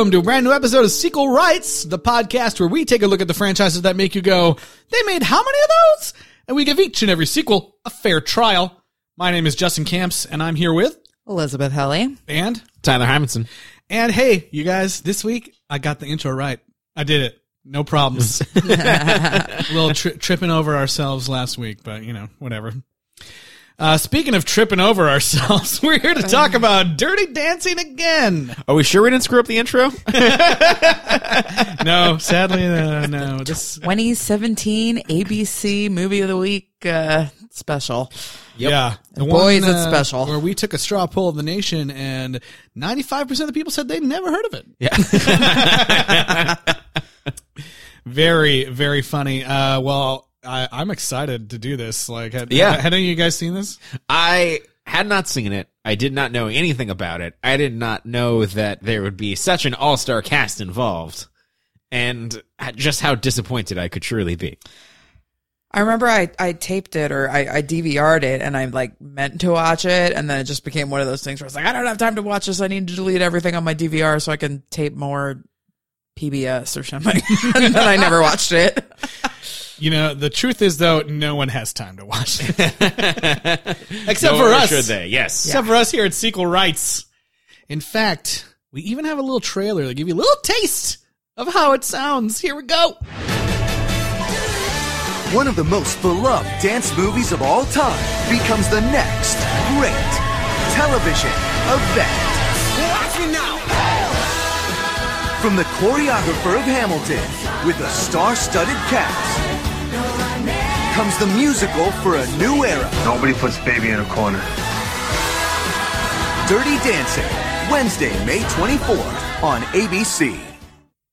Welcome to a brand new episode of Sequel Rights, the podcast where we take a look at the franchises that make you go, they made how many of those? And we give each and every sequel a fair trial. My name is Justin Camps, and I'm here with Elizabeth Helly. and Tyler Hymanson. and hey, you guys, this week I got the intro right. I did it. No problems. a little tri- tripping over ourselves last week, but you know, whatever. Uh, speaking of tripping over ourselves, we're here to talk about Dirty Dancing again. Are we sure we didn't screw up the intro? No, sadly, uh, no. This, 2017 ABC Movie of the Week uh, special. yeah, the Boy, is it special. Where we took a straw poll of the nation, and ninety-five percent of the people said they'd never heard of it. Yeah. Very, very funny. Uh, well, I, I'm excited to do this. Like, had, Yeah. had any of you guys seen this? I had not seen it. I did not know anything about it. I did not know that there would be such an all-star cast involved. And just how disappointed I could truly be. I remember I, I taped it or I, I DVR'd it and I like meant to watch it and then it just became one of those things where I was like, I don't have time to watch this. I need to delete everything on my DVR so I can tape more PBS or something. and then I never watched it. You know, the truth is though, no one has time to watch it. Except Nor for us. Should they? Yes. Except for us here at Sequel Rights. In fact, we even have a little trailer to give you a little taste of how it sounds. Here we go. One of the most beloved dance movies of all time becomes the next great television event. From the choreographer of Hamilton with a star-studded cast comes the musical for a new era. Nobody puts baby in a corner. Dirty Dancing, Wednesday, May 24th on ABC.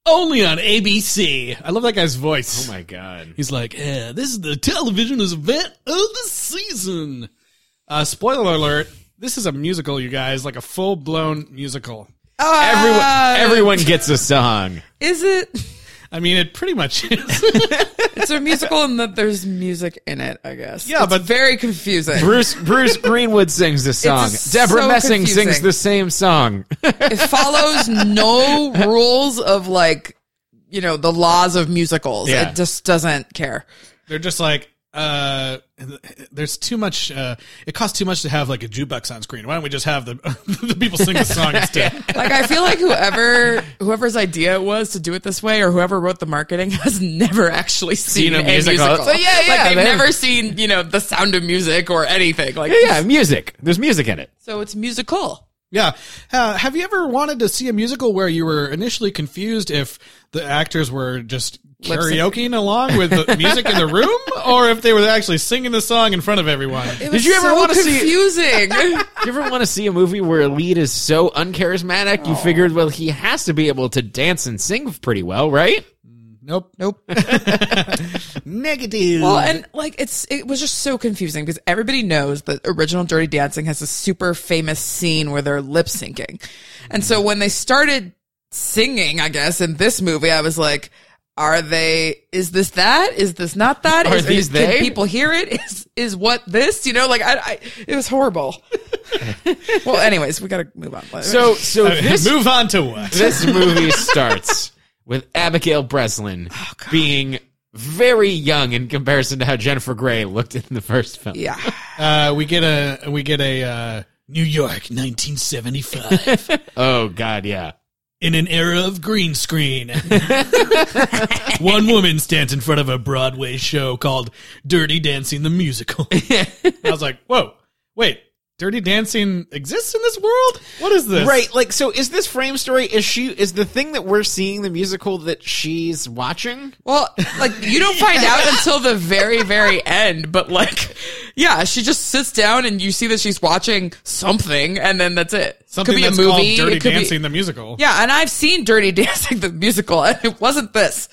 Only on ABC. I love that guy's voice. Oh my god. He's like, yeah, this is the television event of the season. Uh, spoiler alert. This is a musical, you guys, like a full blown musical. Everyone, Uh, everyone gets a song. Is it? I mean, it pretty much is. It's a musical and that there's music in it, I guess. Yeah, It's but- very confusing. Bruce Bruce Greenwood sings the song. It's Debra so Messing sings the same song. it follows no rules of like, you know, the laws of musicals. Yeah. It just doesn't care. They're just like, uh, there's too much, uh, it costs too much to have like a jukebox on screen. Why don't we just have the, the people sing the song instead? Like I feel like whoever whoever's idea it was to do it this way, or whoever wrote the marketing, has never actually seen, Seen a a musical. musical. So, yeah, yeah, like they've they've- never seen you know the Sound of Music or anything. Like yeah, music. There's music in it. so it's musical. Yeah. Uh, have you ever wanted to see a musical where you were initially confused if the actors were just Lip sync. Karaokeing along with the music in the room or if they were actually singing the song in front of everyone? It Did you ever so wanna see- confusing? Do you ever want to see a movie where a lead is so uncharismatic? You figured, well, he has to be able to dance and sing pretty well, right? Nope. nope. Negative. Well, and like it's it was just so confusing because everybody knows that original Dirty Dancing has a super famous scene where they're lip syncing, and so mm. when they started singing, I guess in this movie, I was like, "Are they? Is this that? Is this not that? Are Is- these can they? people hear it? Is is what this? You know, like I, I it was horrible. well, anyways, we got to move on. So, so Uh, this move on to what? this movie starts with Abigail Breslin being very young in comparison to how Jennifer Grey looked in the first film. yeah, Uh, we get a we get a uh, New York 1975 Oh God, yeah. In an era of green screen. One woman stands in front of a Broadway show called Dirty Dancing the Musical. I was like, "Whoa, wait, Dirty Dancing exists in this world? What is this?" Right, like so is this frame story is she is the thing that we're seeing the musical that she's watching? Well, like you don't find out until the very, very end, but like, yeah, she just sits down and you see that she's watching something, and then that's it. Something could be that's a movie. called Dirty it could Dancing Be, the Musical. yeah, and I've seen Dirty Dancing the musical, and it wasn't this.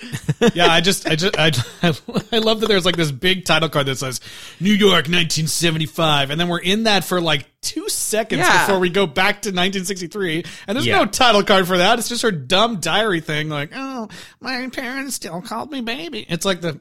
yeah, I just, I just, I, I love that there's like this big title card that says New York 1975, and then we're in that for like two seconds Yeah. before we go back to 1963, and there's Yeah. no title card for that. It's just her dumb diary thing, like, oh, my parents still called me baby. It's like the,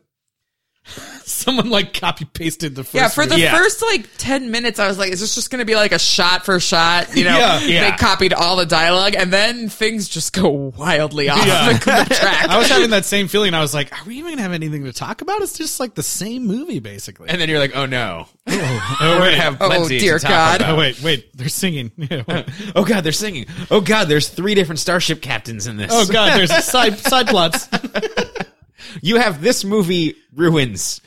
Someone like copy pasted the first. Yeah, for the. Yeah. first like 10 minutes, I was like, is this just going to be like a shot for shot? You know, Yeah. Yeah. they copied all the dialogue and then things just go wildly off Yeah. the, the track. I was having that same feeling. I was like, are we even gonna have anything to talk about? It's just like the same movie, basically. And then you're like, oh no, oh, we're oh, wait. gonna have Oh, dear to God. about. Oh wait, wait, they're singing. oh Oh god, they're singing. Oh god, there's three different starship captains in this. Oh, god, there's side side plots. You have this movie ruins.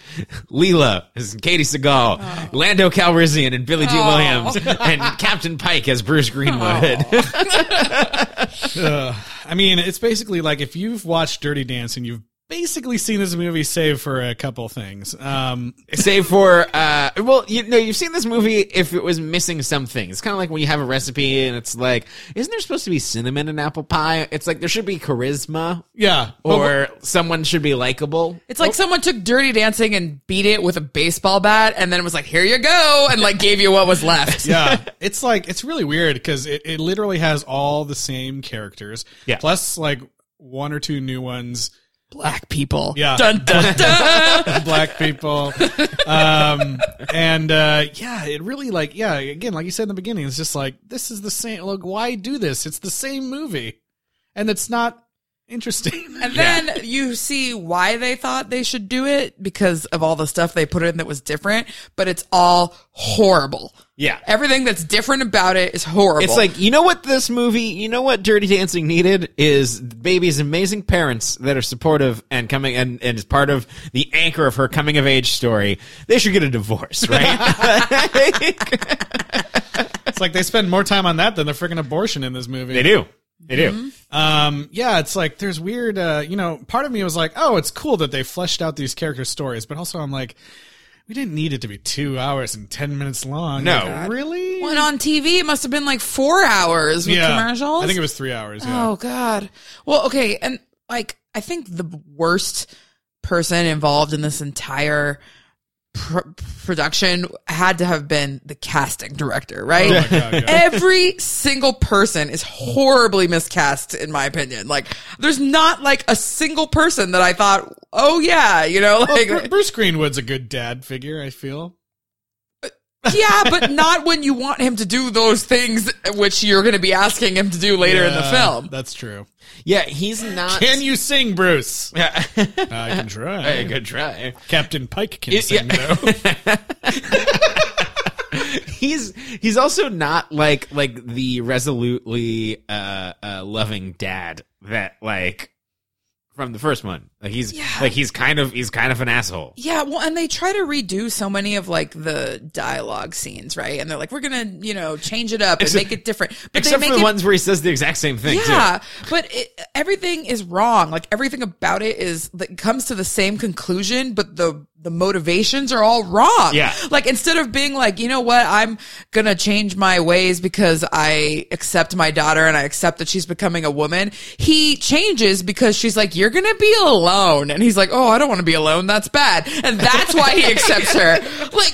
Leela is Katey Sagal, oh. Lando Calrissian and Billy Dee Oh. Williams, and Captain Pike as Bruce Greenwood. Oh. Uh, I mean, it's basically like if you've watched Dirty Dancing, and you've basically seen this movie save for a couple things. Um, Save for, uh, well, you know, you've seen this movie if it was missing something. It's kind of like when you have a recipe and it's like, isn't there supposed to be cinnamon in apple pie? It's like there should be charisma yeah, but- or someone should be likable. It's like someone took Dirty Dancing and beat it with a baseball bat and then it was like, here you go, and like gave you what was left. yeah, it's like it's really weird because it, it literally has all the same characters, Yeah. plus like one or two new ones. Black people. Yeah. Dun, dun, dun. black people. Um, and, uh, yeah, it really like, yeah, again, like you said in the beginning, it's just like, this is the same, look, why do this? It's the same movie. And it's not interesting. And then you see why they thought they should do it because of all the stuff they put in that was different, but it's all horrible. Yeah. Everything that's different about it is horrible. It's like, you know what this movie, you know what Dirty Dancing needed is baby's amazing parents that are supportive and coming and, and is part of the anchor of her coming of age story. They should get a divorce, right? it's like they spend more time on that than the freaking abortion in this movie. they do. They do. Um, yeah, it's like there's weird, uh, you know, part of me was like, oh, it's cool that they fleshed out these character stories, but also I'm like, we didn't need it to be two hours and 10 minutes long. No. Like, really? when on TV, it must have been like four hours with yeah. commercials. I think it was three hours. Yeah. Oh God. Well, okay, and like I think the worst person involved in this entire pr- production had to have been the casting director, right? Oh God, yeah. Every single person is horribly miscast, in my opinion. Like, there's not like a single person that I thought, oh yeah, you know, like, Bru- Bruce Greenwood's a good dad figure, I feel. Yeah, but not when you want him to do those things, which you're going to be asking him to do later in the Yeah, film. That's true. Yeah, he's not. Can you sing, Bruce? Yeah. I can try. Hey, good try. Captain Pike can sing, though. He's he's also not like like the resolutely uh, uh loving dad that like from the first one. Like he's Yeah. like he's kind of he's kind of an asshole. Yeah, well, and they try to redo so many of like the dialogue scenes, right? And they're like, we're gonna, you know, change it up and Except- make it different. But Except they for the it, ones where he says the exact same thing. too. yeah, but it, everything is wrong. Like everything about it is that comes to the same conclusion, but the the motivations are all wrong. Yeah. like instead of being like, you know what, I'm gonna change my ways because I accept my daughter and I accept that she's becoming a woman. He changes because she's like, you're gonna be alone, and he's like, oh, I don't want to be alone. That's bad, and that's why he accepts her. Like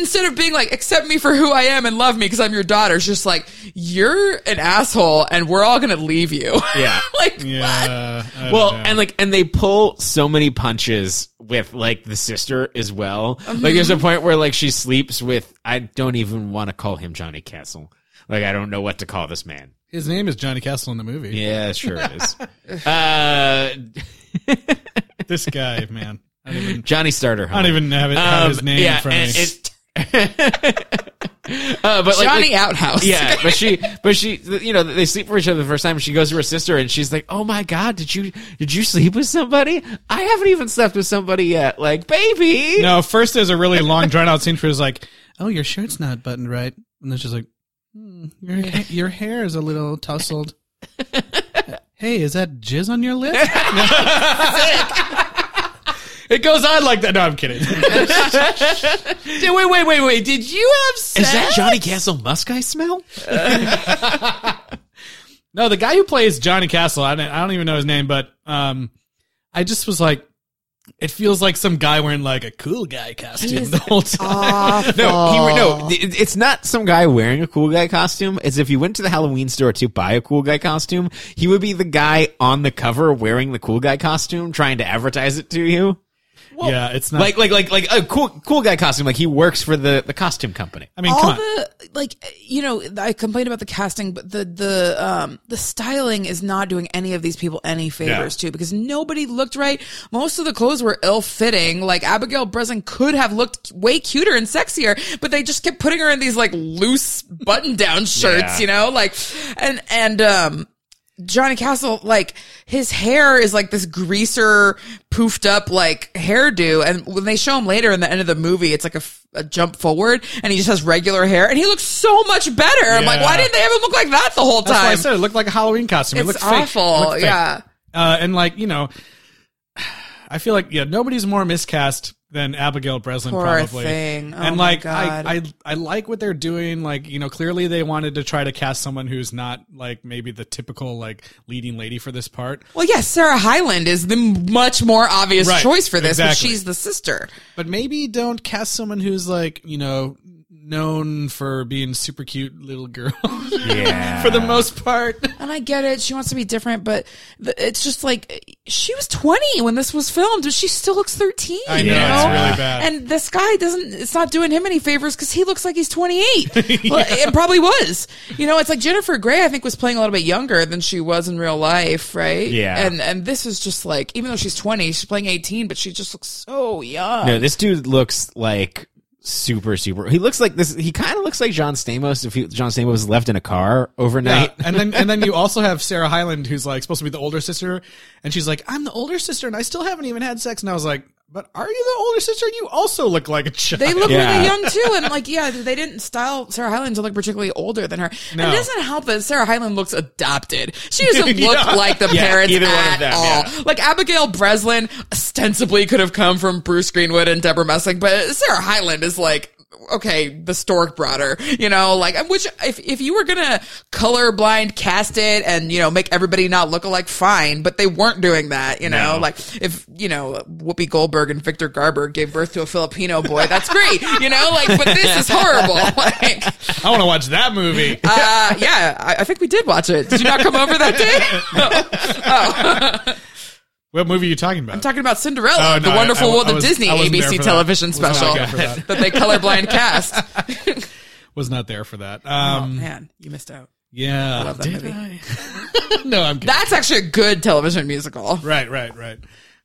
instead of being like, accept me for who I am and love me because I'm your daughter, it's just like you're an asshole, and we're all gonna leave you. Yeah. like what? Yeah. I Well, know. and like, and they pull so many punches with like the sister as well. Like, there's a point where like she sleeps with. I don't even want to call him Johnny Castle. Like, I don't know what to call this man. his name is Johnny Castle in the movie. Yeah, sure it is. uh, This guy, man. Even, Johnny Starter. I don't even have, it, have his Um, name in front of me. it- uh, but like, Johnny like- Outhouse. yeah, but she, but she, you know, they sleep for each other the first time. She goes to her sister and she's like, "Oh my god, did you, did you sleep with somebody? I haven't even slept with somebody yet. Like, baby." no, first there's a really long, drawn out scene where it's like, oh, your shirt's not buttoned right. And then she's like, hmm, your, ha- your hair is a little tousled. hey, is that jizz on your lip? it goes on like that. No, I'm kidding. wait, wait, wait, wait. Did you have sex? Is that Johnny Castle musk I smell? No, the guy who plays Johnny Castle, I don't, I don't even know his name, but um, I just was like, it feels like some guy wearing like a cool guy costume the whole time. No, he, no, it- it's not some guy wearing a cool guy costume. It's if you went to the Halloween store to buy a cool guy costume, he would be the guy on the cover wearing the cool guy costume, trying to advertise it to you. Yeah, it's not. like like like like a cool cool guy costume. Like he works for the the costume company. I mean, all come on. the like you know i complained about the casting but the the um the styling is not doing any of these people any favors too because nobody looked right most of the clothes were ill-fitting like abigail breslin could have looked way cuter and sexier but they just kept putting her in these like loose button-down shirts Yeah. you know like and and um Johnny Castle, like his hair is like this greaser, poofed up like hairdo, and when they show him later in the end of the movie, it's like a jump forward, and he just has regular hair, and he looks so much better. I'm like, why didn't they have him look like that the whole That's why I said it looked like a Halloween costume. it It's looked. It awful, looked fake. yeah. Uh, and like you know, I feel like yeah, nobody's more miscast than Abigail Breslin Poor probably. thing. Oh and my like God. I, I I like what they're doing. Like you know, clearly they wanted to try to cast someone who's not like maybe the typical like leading lady for this part. Well, yes, Sarah Hyland is the much more obvious Right, choice for this, but she's the sister. But maybe don't cast someone who's like you know known for being super cute little girl. Yeah. for the most part. And I get it; she wants to be different, but the, it's just like she was 20 when this was filmed, and she still looks 13. I know, you it's really bad. And this guy doesn't; it's not doing him any favors because he looks like he's 28. Well, it probably was. You know, it's like Jennifer Grey. I think was playing a little bit younger than she was in real life, right? Yeah. And and this is just like, even though she's 20, she's playing 18, but she just looks so young. No, this dude looks like super super. He looks like this. He kind of looks like John Stamos if he, John Stamos was left in a car Yeah, overnight. and then and then you also have Sarah Hyland, who's like supposed to be the older sister, and she's like, "I'm the older sister, and I still haven't even had sex." And I was like, "But are you the older sister? You also look like a child." They look Yeah. really young too, and like, yeah, they didn't style Sarah Hyland to look particularly older than her. No. And it doesn't help that Sarah Hyland looks adopted. She doesn't look Yeah. like the Yeah, parents either one of at them, all. yeah. Like Abigail Breslin ostensibly could have come from Bruce Greenwood and Debra Messing, but Sarah Hyland is like. Okay, the stork brought her, you know, like, which, if, if you were gonna colorblind cast it and, you know, make everybody not look alike, fine, but they weren't doing that, you know, No. like, if, you know, Whoopi Goldberg and Victor Garber gave birth to a Filipino boy, that's great, you know, like, but this is horrible. Like, I want to watch that movie. uh, yeah, I, I think we did watch it. Did you not come over that day? what movie are you talking about? I'm talking about Cinderella, Oh, no, the Wonderful I- I- World I of Disney I ABC for that. television special that. that they colorblind cast. Was not there for that. Oh Um, man, you missed out. yeah, love that did movie. I? no, I'm kidding. That's actually a good television musical. Right, right, right.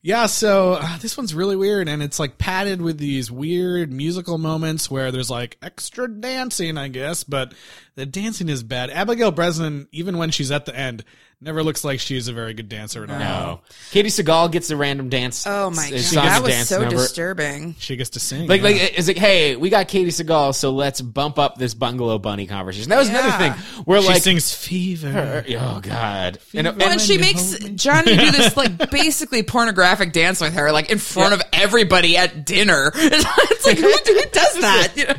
Yeah, so uh, this one's really weird, and it's like padded with these weird musical moments where there's like extra dancing, I guess, but the dancing is bad. Abigail Breslin, even when she's at the end, never looks like she's a very good dancer at all. No, Katey Sagal gets a random dance. Oh my uh, god, song that was dance so number. disturbing. She gets to sing. Like, yeah. like, it's like, hey, we got Katey Sagal, so let's bump up this bungalow bunny conversation. That was Yeah. another thing where she like, sings Fever. oh god, and, and, Well, and she makes. Johnny do this like basically pornographic dance with her, like in front of everybody at dinner. It's like who, who does that? You know?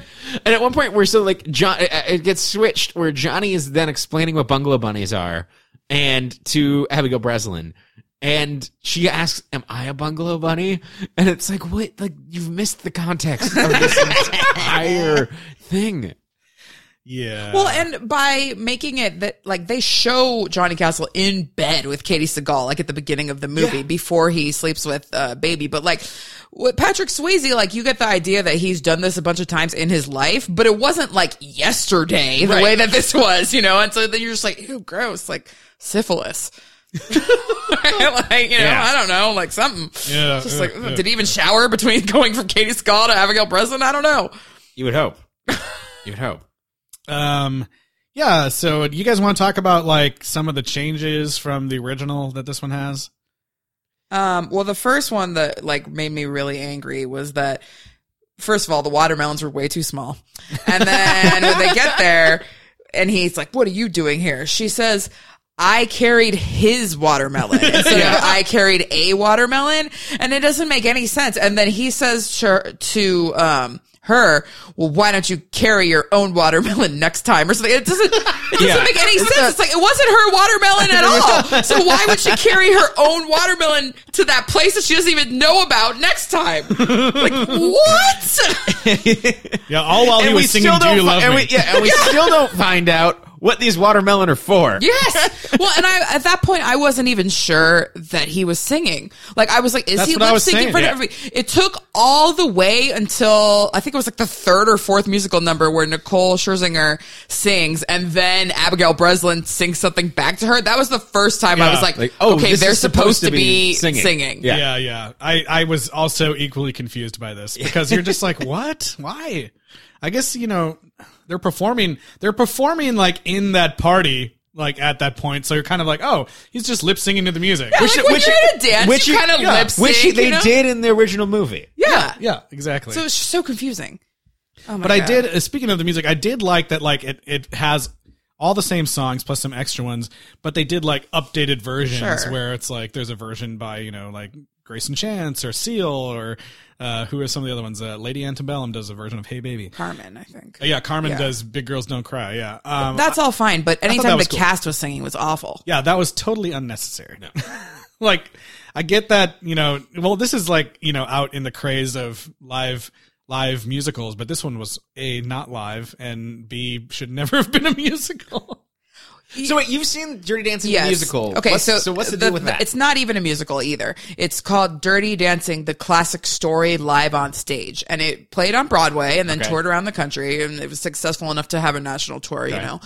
And at one point, we're so like John, it- it gets switched where Johnny is then explaining what bungalow bunnies are, and to Abigail Breslin, and she asks, "Am I a bungalow bunny?" And it's like, what? Like you've missed the context of this entire thing. Yeah. Well, and by making it that like they show Johnny Castle in bed with Katey Sagal, like at the beginning of the movie before he sleeps with uh, baby, but like with Patrick Swayze, like you get the idea that he's done this a bunch of times in his life, but it wasn't like yesterday the Right. way that this was, you know. And so then you're just like, ew, gross, like syphilis. like you know, Yeah. I don't know, like something. Yeah, just yeah, like yeah. did he even shower between going from Katie Scott to Abigail Breslin? I don't know. You would hope. You would hope. Um, yeah. So, do you guys want to talk about like some of the changes from the original that this one has? Um, well, the first one that like made me really angry was that first of all, the watermelons were way too small. And then when they get there and he's like, what are you doing here? She says, I carried his watermelon instead of I carried a watermelon. And it doesn't make any sense. And then he says to, to um, her, well, why don't you carry your own watermelon next time or something? It doesn't, it doesn't Yeah. make any sense. It's like, it wasn't her watermelon at all. So why would she carry her own watermelon to that place that she doesn't even know about next time? Like, what? Yeah. All while he and we was singing "Do don't. You fi- Love and Me." we, yeah, and we still don't find out what these watermelon are for. Yes. Well, and I at that point I wasn't even sure that he was singing. Like I was like, is That's he what lip syncing for yeah. everybody? It took all the way until I think it was like the third or fourth musical number where Nicole Scherzinger sings, and then Abigail Breslin sings something back to her. That was the first time I was like, Like, oh, okay, they're is supposed, to be singing. singing. Yeah. Yeah, yeah. I, I was also equally confused by this because you're just like, what? Why? I guess, you know, they're performing, they're performing like in that party, like at that point. So you're kind of like, oh, he's just lip singing to the music. Yeah, like when you're at a dance, you kind of yeah, lip sync. Which they you know? did in the original movie. Yeah. yeah, exactly. So it's just so confusing. Oh my but I did, uh, speaking of the music, I did like that, like, it, it has all the same songs plus some extra ones, but they did like updated versions Sure. where it's like there's a version by, you know, like Greyson Chance or Seal or, uh, who are some of the other ones? Uh, Lady Antebellum does a version of Hey Baby. Carmen, I think. Uh, Yeah, Carmen Yeah. does Big Girls Don't Cry. Yeah. Um, That's all fine, but anytime the cool. cast was singing was awful. yeah, that was totally unnecessary. like, I get that, you know, well, this is like, you know, out in the craze of live, live musicals, but this one was A, not live, and B, should never have been a musical. So wait, you've seen Dirty Dancing the musical. Okay, What's- so so what's the, the- deal with that? It's not even a musical either. It's called Dirty Dancing: The Classic Story live on stage, and it played on Broadway and then Okay. toured around the country, and it was successful enough to have a national tour. You know,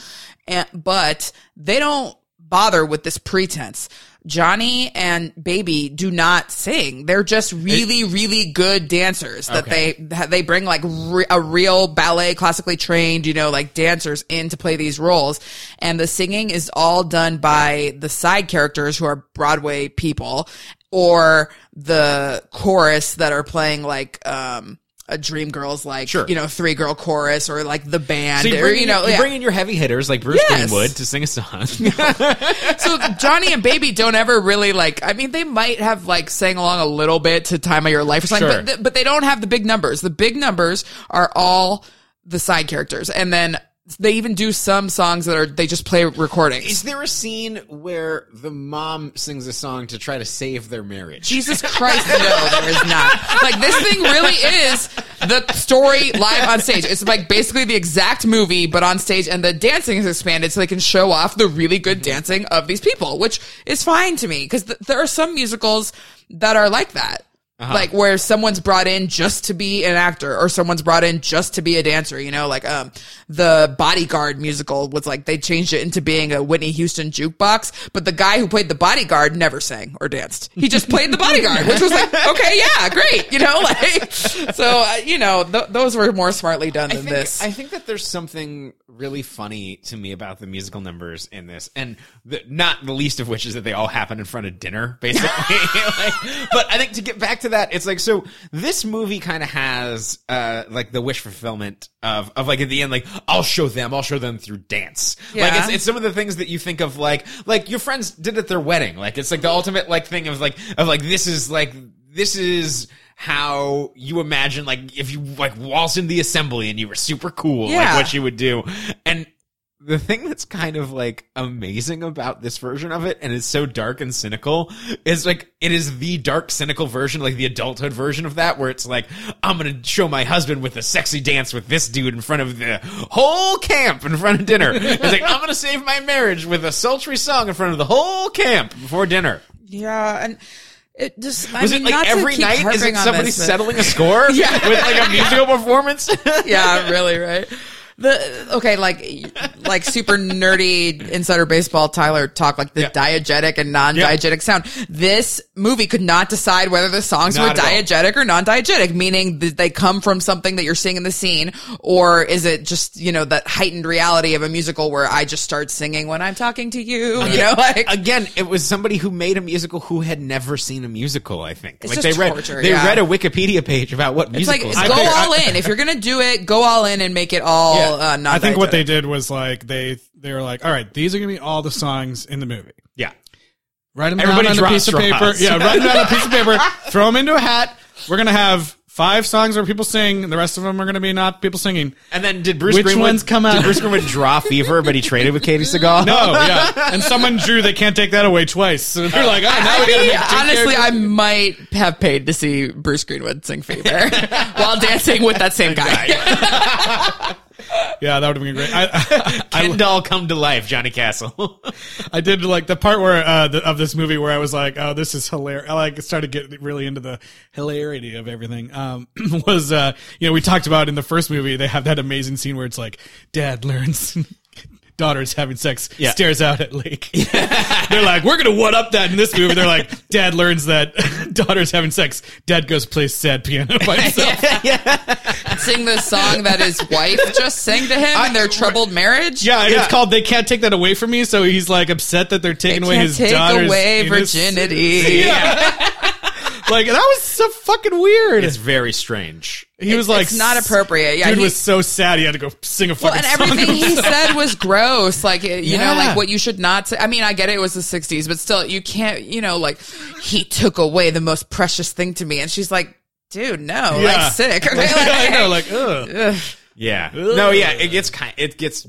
and but they don't bother with this pretense. Johnny and Baby do not sing. They're just really, really good dancers that Okay. they they bring like re- a real ballet, classically trained, you know, like dancers in to play these roles. And the singing is all done by the side characters who are Broadway people or the chorus that are playing like, um, a dream girls like, Sure. you know, three girl chorus or like the band so you or, you know, you yeah. bring in your heavy hitters like Bruce Yes. Greenwood to sing a song. so Johnny and Baby don't ever really like. I mean, they might have like sang along a little bit to "Time of Your Life" or something, Sure. but th- but they don't have the big numbers. The big numbers are all the side characters, and then they even do some songs that are they just play recordings. Is there a scene where the mom sings a song to try to save their marriage? Jesus Christ, no, there is not. Like this thing really is the story live on stage. It's like basically the exact movie, but on stage, and the dancing is expanded so they can show off the really good dancing of these people, which is fine to me because th- there are some musicals that are like that. Like where someone's brought in just to be an actor or someone's brought in just to be a dancer, you know, like, um, the bodyguard musical was like, they changed it into being a Whitney Houston jukebox, but the guy who played the bodyguard never sang or danced. He just played the bodyguard, which was like, okay, yeah, great, you know, like, so, uh, you know, th- those were more smartly done I than think, this. I think that there's something really funny to me about the musical numbers in this, and the, not the least of which is that they all happen in front of dinner, basically. like, but I think to get back to that, it's like so. This movie kind of has uh, like the wish fulfillment of of like at the end, like I'll show them, I'll show them through dance. Like it's it's some of the things that you think of, like like your friends did at their wedding. Like it's like the ultimate like thing of like of like this is like this is how you imagine like if you like waltz in the assembly and you were super cool Yeah. like what you would do and the thing that's kind of like amazing about this version of it and it's so dark and cynical is like it is the dark cynical version like the adulthood version of that where it's like i'm gonna show my husband with a sexy dance with this dude in front of the whole camp in front of dinner it's like i'm gonna save my marriage with a sultry song in front of the whole camp before dinner yeah. And it just, I was mean, it like not every night? Is it somebody this, but- settling a score Yeah. with like a musical performance? yeah, really, right? The okay, like like super nerdy insider baseball. Tyler talk like the Yeah. diegetic and non-diegetic sound. This movie could not decide whether the songs Not were at all. or non-diegetic, meaning that they come from something that you're seeing in the scene, or is it just you know that heightened reality of a musical where I just start singing when I'm talking to you? You know, like Again, it was somebody who made a musical who had never seen a musical. I think It's like they read torture, they yeah. read a Wikipedia page about what it's like go all in. If you're gonna do it, go all in and make it all Yeah. Uh, non. I think what they did was like they they were like, all right, these are gonna be all the songs in the movie. yeah. Write them Everybody down on a piece of paper. straws. Yeah, write them down on a piece of paper. Throw them into a hat. We're gonna have five songs where people sing, and the rest of them are gonna be not people singing. And then did Bruce Which Greenwood ones come out? Did Bruce Greenwood draw Fever, but he traded with Katey Sagal? No, yeah, and someone drew. They can't take that away twice. So they're like, oh, now I we gotta mean, make two honestly, I might have paid to see Bruce Greenwood sing Fever while dancing with that same guy. Yeah, that would have been great. I, I, Ken doll come to life, Johnny Castle. I did like the part where uh, the, of this movie where I was like, "Oh, this is hilarious." I like started getting really into the hilarity of everything. Um, was uh, you know we talked about in the first movie they have that amazing scene where it's like dad learns. Daughter's having sex, Yeah. stares out at lake. They're like, we're gonna one up that in this movie. They're like, dad learns that daughter's having sex. Dad goes plays sad piano by himself. Sing the song that his wife just sang to him in their troubled marriage. Yeah, Yeah. it's called "They Can't Take That Away from Me." So he's like upset that they're taking away Can't his take daughter's away innocence. virginity. Like that was so fucking weird. it's very strange. he was like, it's not appropriate. Yeah, dude he- was so sad he had to go sing a Well, fucking and song. everything he said was gross. Like, you know, like what you should not say. I mean, I get it, it was the 60s, but still, you can't, you know, like, he took away the most precious thing to me. And she's like, dude, no, Yeah. like, sick. Okay? Like, I know, like, ugh. ugh. Yeah. No, yeah, it gets kind it gets uh,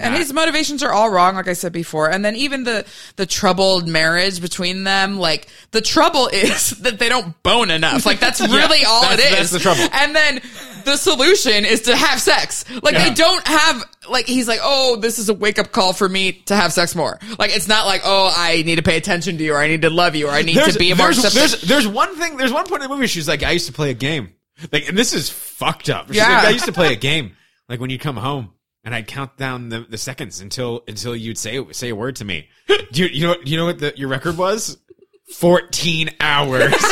And his motivations are all wrong, like I said before. And then even the the troubled marriage between them, like the trouble is that they don't bone enough. Like that's really all that's- it is. that's the trouble. And then the solution is to have sex. Like Yeah. they don't have like he's like, oh, this is a wake up call for me to have sex more. Like it's not like, oh, I need to pay attention to you, or I need to love you, or I need there's, to be more there's, there's, there's one thing, there's one point in the movie she's like, I used to play a game. Like, and this is fucked up. Yeah. like, I used to play a game. Like when you come home and I'd count down the, the seconds until, until you'd say, say a word to me. Do you, you know, you know what the, your record was? 14 hours.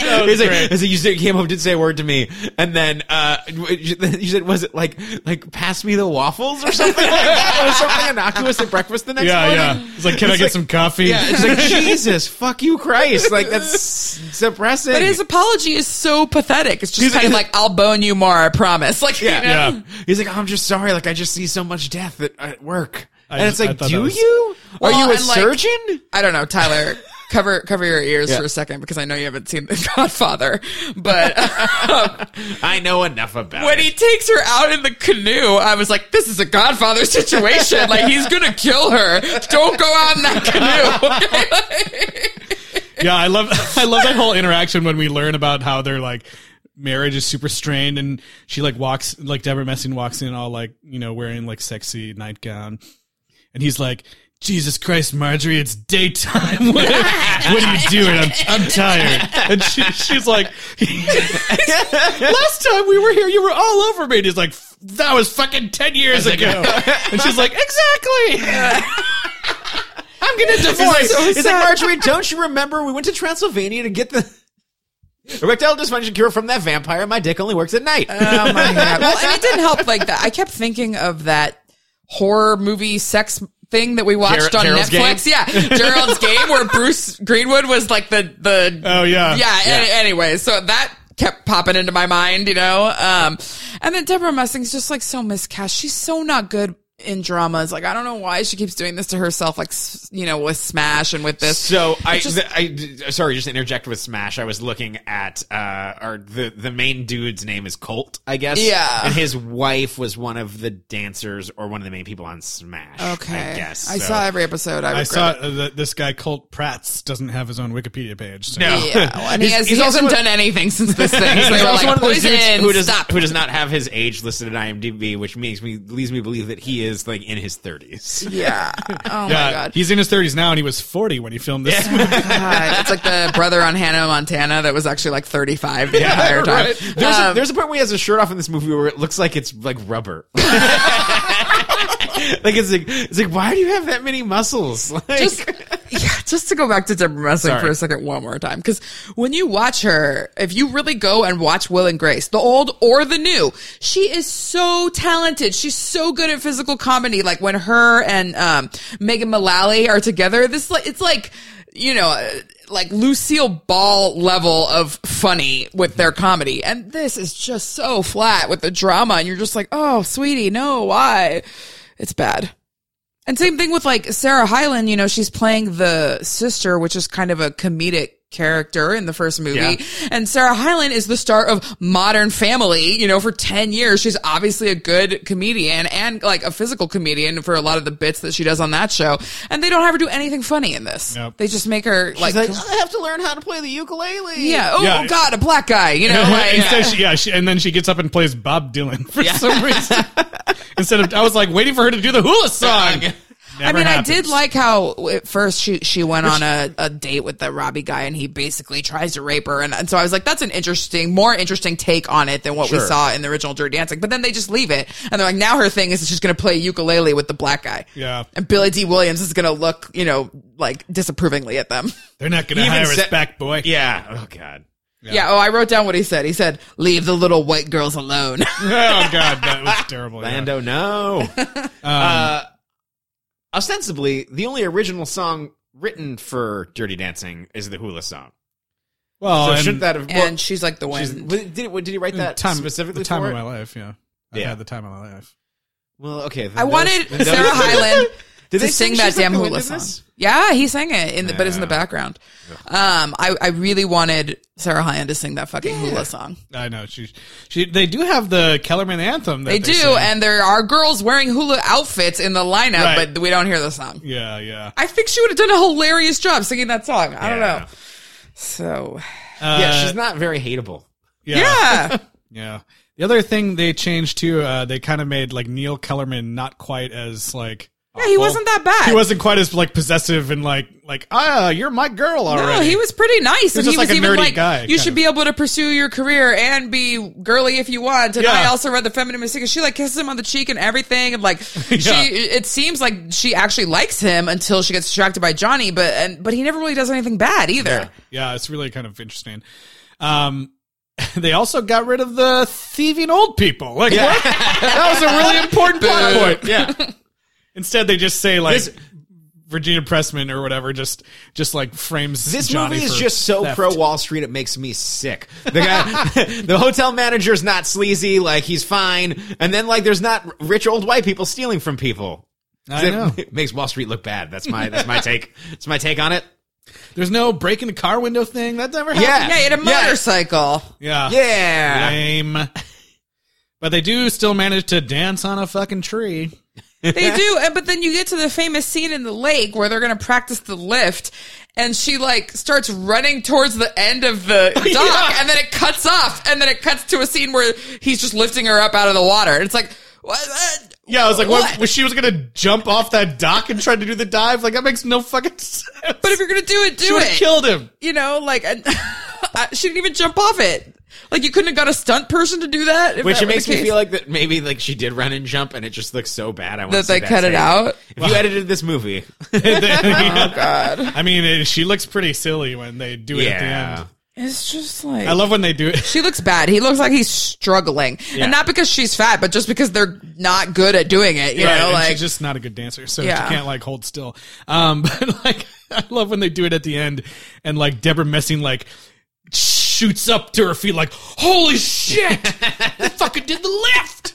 He's like, great. he's like, you said- came home, didn't say a word to me, and then uh, you you said, was it like, like, pass me the waffles or something like that? Or something innocuous at breakfast the next yeah, morning? yeah. He's like, can I It's get like- some coffee? Yeah, it's like Jesus, fuck you, Christ! Like that's suppressing. but his apology is so pathetic. It's just He's kind of like- like, I'll bone you more, I promise. Like, yeah, you know? Yeah. He's like, I'm just sorry. Like I just see so much death at, at work, I and it's just- I like, do was- you? Are you a and, like- surgeon? I don't know, Tyler. Cover cover your ears Yeah. for a second because I know you haven't seen The Godfather. But um, I know enough about it. when it. he takes her out in the canoe, I was like, "This is a Godfather situation. like he's gonna kill her. Don't go out in that canoe." Yeah, I love I love that whole interaction when we learn about how their like marriage is super strained and she like walks like Debra Messing walks in all like, you know, wearing like sexy nightgown. And he's like, Jesus Christ, Marjorie, it's daytime. What, what are you doing? I'm, I'm tired. And she, she's like, last time we were here, you were all over me. And he's like, that was fucking 10 years ago. And she's like, exactly. I'm going to divorce. He's like, Marjorie, don't you remember we went to Transylvania to get the erectile dysfunction cure from that vampire? My dick only works at night. Oh my god! Well, and it didn't help like that. I kept thinking of that horror movie sex thing that we watched Ger- on Gerald's Netflix. Yeah, Gerald's Game, where Bruce Greenwood was like the the Oh, yeah. yeah. Any, anyway, so that kept popping into my mind, you know. Um, and then Debra Messing's just like so miscast. She's so not good in dramas. Like I don't know why she keeps doing this to herself. Like you know, with Smash and with this. So I, just- the, I, sorry, just to interject with Smash. I was looking at, uh, or the the main dude's name is Colt, I guess. Yeah. and his wife was one of the dancers or one of the main people on Smash. Okay, I guess. I saw every episode. I, I saw it. uh, that this guy Colt Prattes doesn't have his own Wikipedia page. So. No. Yeah, well, and he, has, he's he also hasn't one- done anything since this thing. So He's also like, one of those dudes who does stop. who does not have his age listed at IMDb, which makes me leads me to believe that he is like in his thirties. Yeah. Oh my Yeah, god. he's in his 30s now, and he was 40 when he filmed this. movie. God, It's like the brother on Hannah Montana that was actually like 35 the entire time. right. There's, a, Um, there's a point where he has a shirt off in this movie where it looks like it's like rubber. like it's like it's like why do you have that many muscles? Like, just yeah, just to go back to Debra Messing for a second one more time because when you watch her, if you really go and watch Will and Grace, the old or the new, she is so talented. She's so good at physical comedy. Like when her and um, Megan Mullally are together, this like it's like you know. uh, Like Lucille Ball level of funny with their comedy. And this is just so flat with the drama. And you're just like, oh, sweetie, no, why? It's bad. And same thing with like Sarah Hyland, you know, she's playing the sister, which is kind of a comedic character in the first movie. Yeah. And Sarah Hyland is the star of Modern Family, you know, for 10 years. She's obviously a good comedian and like a physical comedian for a lot of the bits that she does on that show. And they don't have her do anything funny in this. Nope. They just make her like, She's like, I have to learn how to play the ukulele. yeah, oh, Yeah. Oh, God, a black guy, you know, like, Instead, she, yeah, she, and then she gets up and plays Bob Dylan for some reason. Instead of, I was like waiting for her to do the hula song. I Never mean, I did like how at first she she went on a, a date with the Robbie guy, and he basically tries to rape her, and, and so I was like, that's an interesting, more interesting take on it than what we Sure. saw in the original Dirty Dancing. But then they just leave it, and they're like, now her thing is she's going to play ukulele with the black guy, Yeah. and Billy Dee Williams is going to look, you know, like disapprovingly at them. They're not going to He even hire us said- back, boy. Yeah. Oh God. Yeah. Oh, I wrote down what he said. He said, "Leave the little white girls alone." Oh God, that was terrible. yeah. Lando, no. uh, ostensibly, the only original song written for Dirty Dancing is the hula song. Well, So and shouldn't that have? and she's like the she's- wind. did, did he write that time specifically the time for of it? my life? Yeah, I Yeah. had the time of my life. Well, okay. I those- wanted those- Sarah Hyland Did to they sing sing that damn hula song. Yeah, he sang it, in the, but it's in the Yeah. background. Um, I, I really wanted Sarah Hyland to sing that fucking hula song. I know she, she. They do have the Kellerman anthem. That They, they, do, sing. and there are girls wearing hula outfits in the lineup, Right. but we don't hear the song. yeah, yeah. I think she would have done a hilarious job singing that song. I don't Yeah. know. So, Yeah, she's not very hateable. yeah, yeah. yeah. The other thing they changed too, uh, they kind of made like Neil Kellerman not quite as like. Yeah, he awful. wasn't that bad. He wasn't quite as like possessive and like like ah, you're my girl already. No, he was pretty nice, and just he like was a even nerdy like, guy, "You should of. be able to pursue your career and be girly if you want." And I also read the feminine mystique. She like kisses him on the cheek and everything, and like she. It seems like she actually likes him until she gets distracted by Johnny, but and but he never really does anything bad either. Yeah, it's really kind of interesting. Um, they also got rid of the thieving old people. Like what? that was a really important plot point. Yeah. Instead, they just say like This- Virginia Pressman or whatever. Just just like frames. This Johnny movie is for just so theft. pro Wall Street it makes me sick. The guy, the hotel manager's not sleazy, like he's fine, and then like there's not rich old white people stealing from people. I know. It makes Wall Street look bad. That's my that's my take. That's my take on it. There's no breaking the car window thing. That never happened. Yeah. Yeah, he had a motorcycle. Yeah. Yeah. Lame. But they do still manage to dance on a fucking tree. They do, and- but then you get to the famous scene in the lake where they're going to practice the lift, and she like starts running towards the end of the dock, Yeah. and then it cuts off, and then it cuts to a scene where he's just lifting her up out of the water. And it's like, what? Yeah, I was like, what? What? Was she was gonna jump off that dock and try to do the dive? Like that makes no fucking sense. But if you're gonna do it, she do would it. killed him. you know, like I- she didn't even jump off it. Like you couldn't have got a stunt person to do that. if Which that it makes me feel like that maybe like she did run and jump and it just looks so bad. I want that to see they cut it out. If you edited this movie, oh God, I mean, it, she looks pretty silly when they do it at the yeah, end. it's just like I love when they do it. She looks bad. He looks like he's struggling, Yeah. and not because she's fat, but just because they're not good at doing it. You Right, know, and like she's just not a good dancer, so Yeah. she can't like hold still. Um, but like, I love when they do it at the end, and like Debra Messing like shoots up to her feet, like, "Holy shit! they fucking did the lift!"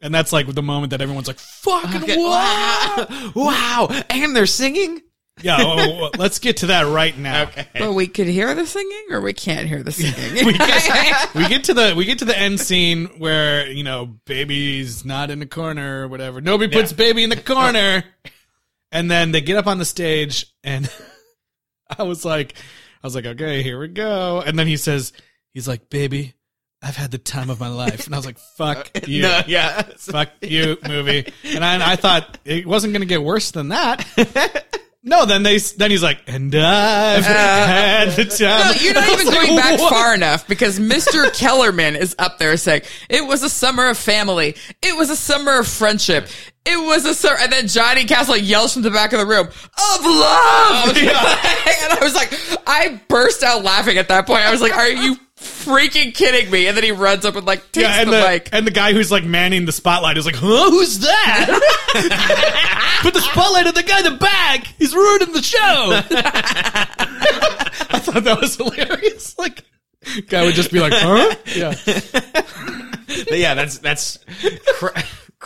And that's like the moment that everyone's like, "Fucking what?" wow, wow, and they're singing. Yeah, well, well, let's get to that right now. but we could hear the singing, or we can't hear the singing. we get, we get to the we get to the end scene where you know baby's not in the corner or whatever. Nobody puts baby in the corner, and then they get up on the stage, and I was like, I was like, okay, here we go. And then he says, he's like, baby, I've had the time of my life, and I was like, fuck uh, you. No, yeah, Fuck you, movie. And I, I thought it wasn't going to get worse than that. No, then they then he's like, and I've uh, had the time. No, you're not even like, going back "What?" far enough because Mr. Kellerman is up there saying, it was a summer of family. It was a summer of friendship. It was a sir, And then Johnny Castle yells from the back of the room, of love. Oh, and I was like, I burst out laughing at that point. I was like, are you freaking kidding me? And then he runs up and like takes Yeah, and the, the, mic. and the guy who's like manning the spotlight is like, huh, who's that? Put the spotlight on the guy in the back. He's ruining the show. I thought that was hilarious. Like, guy would just be like, huh? Yeah. yeah. That's that's cr-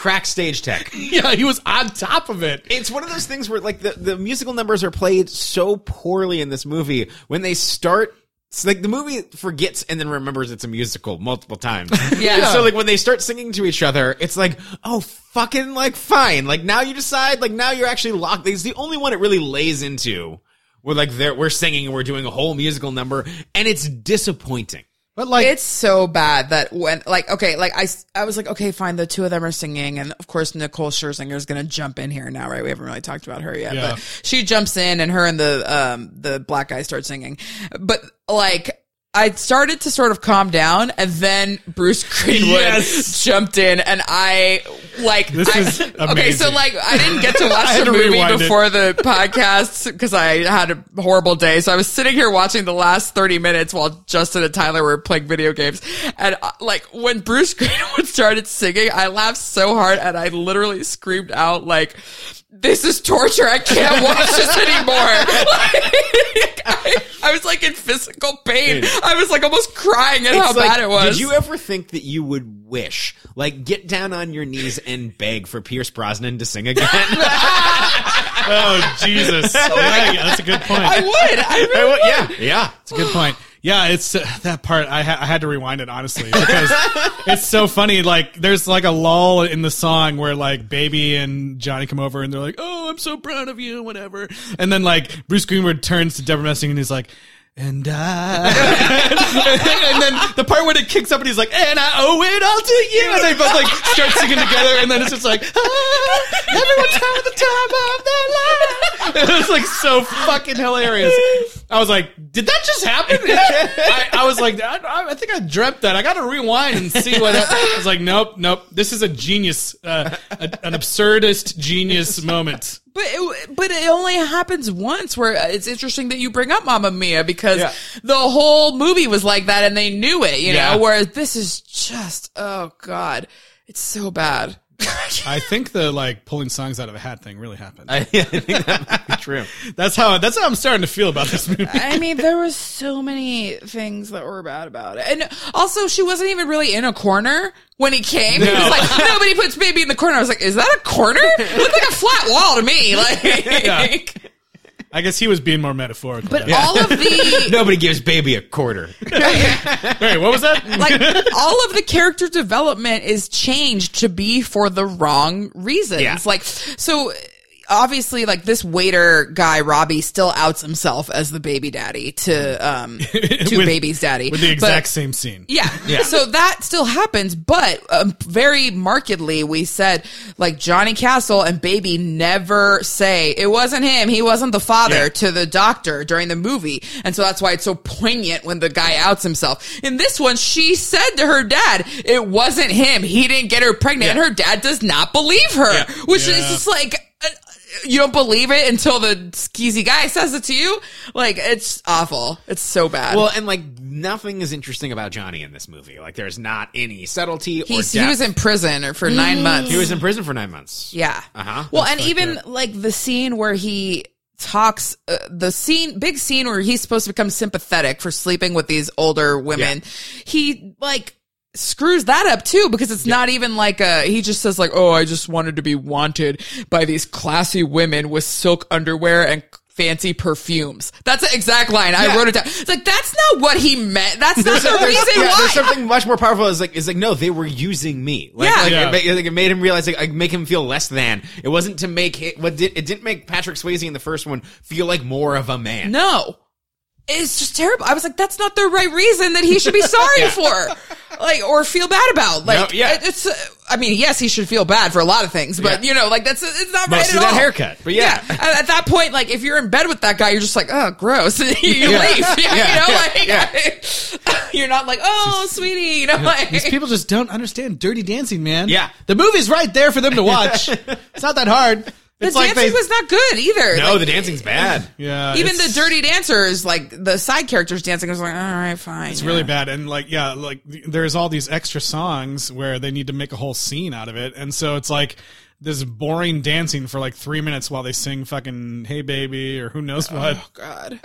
crack stage tech. yeah, he was on top of it. It's one of those things where like the, the musical numbers are played so poorly in this movie. When they start it's like the movie forgets and then remembers it's a musical multiple times. Yeah. So like when they start singing to each other, it's like, oh fucking like fine. Like now you decide, like now you're actually locked. It's the only one it really lays into. Where like they're, we're singing and we're doing a whole musical number and it's disappointing. But like, It's so bad that when, like, okay, like I I was like, okay, fine, the two of them are singing, and of course Nicole Scherzinger is gonna jump in here now, right? We haven't really talked about her yet, Yeah. but she jumps in, and her and the um the black guy start singing, but like. I started to sort of calm down, and then Bruce Greenwood Yes. jumped in, and I like. This I- is okay. So like, I didn't get to watch the movie rewind it. before the podcast because I had a horrible day. So I was sitting here watching the last 30 minutes while Justin and Tyler were playing video games. And uh, like when Bruce Greenwood started singing, I laughed so hard and I literally screamed out like, this is torture. I can't watch this anymore. Like, I, I was like in physical pain. I was like almost crying at how like, bad it was. Did you ever think that you would wish, like, get down on your knees and beg for Pierce Brosnan to sing again? oh Jesus, yeah, yeah, that's a good point. I would. I really I would- would. yeah, yeah. It's a good point. Yeah, it's uh, that part. I, ha- I had to rewind it honestly because it's so funny. Like, there's like a lull in the song where like Baby and Johnny come over and they're like, "Oh, I'm so proud of you," whatever. And then like Bruce Greenwood turns to Debra Messing and he's like, "And I," and then the part when it kicks up and he's like, "And I owe it all to you," and they both like start singing together, and then it's just like, ah, "Everyone's having the time of their life." It was like so fucking hilarious. I was like, "Did that just happen?" I, I was like, I, I think I dreamt that. I got to rewind and see what that. I was like, "Nope, nope. This is a genius, uh, a, an absurdist genius moment." But it, but it only happens once. Where it's interesting that you bring up Mamma Mia because Yeah. the whole movie was like that, and they knew it. You Yeah. know, whereas this is just oh god, it's so bad. I think the like pulling songs out of a hat thing really happened. I, I think that might be true. That's how that's how I'm starting to feel about this movie. I mean, there was so many things that were bad about it, and also she wasn't even really in a corner when he came. He was like, nobody puts baby in the corner. I was like, is that a corner? It looked like a flat wall to me. Like, I guess he was being more metaphorical. but there. all of the Nobody gives baby a quarter. Wait, what was that? like all of the character development is changed to be for the wrong reasons. Yeah. Like so obviously like this waiter guy Robbie still outs himself as the baby daddy to um to With- baby's daddy. with the But- exact same scene. yeah. So that still happens, but um, very markedly, we said like Johnny Castle and Baby never say it wasn't him. He wasn't the father Yeah. to the doctor during the movie, and so that's why it's so poignant when the guy outs himself. In this one, she said to her dad, "It wasn't him. He didn't get her pregnant." And her dad does not believe her, Yeah. which is just like. Uh, You don't believe it until the skeezy guy says it to you. Like it's awful. It's so bad. Well, and like nothing is interesting about Johnny in this movie. Like there's not any subtlety or He's, depth. he was in prison for nine months. He was in prison for nine months. Yeah. Uh-huh. Well, and even like the scene where he talks, uh, the scene, big scene where he's supposed to become sympathetic for sleeping with these older women. He like screws that up too because it's not even like a, he just says like, oh, I just wanted to be wanted by these classy women with silk underwear and fancy perfumes. That's the exact line. I wrote it down. It's like, that's not what he meant. That's not the There's- reason yeah, why. There's something much more powerful. Is like, is like, no, they were using me. Like, Yeah. like, Yeah. It, made, like, it made him realize, like, like, make him feel less than. It wasn't to make it. What did it didn't make Patrick Swayze in the first one feel like more of a man. No. It's just terrible. I was like, that's not the right reason that he should be sorry for. Like, or feel bad about. Like, No, yeah. it's, uh, I mean, yes, he should feel bad for a lot of things, but Yeah. you know, like that's, it's not right at that all. haircut, but yeah. At, at that point, like, if you're in bed with that guy, you're just like, oh, gross. you Yeah. leave. you Yeah, know, yeah, like, you're not like, oh, sweetie, you know, like, These people just don't understand Dirty Dancing, man. Yeah. the movie's right there for them to watch. it's not that hard. The It's like dancing they, was not good either. No, Like, the dancing's bad. yeah, even the dirty dancers, like the side characters dancing, I was like, all right, fine. It's really bad, and like, yeah, like there's all these extra songs where they need to make a whole scene out of it, and so it's like this boring dancing for like three minutes while they sing fucking "Hey Baby" or who knows oh, what. Oh, God.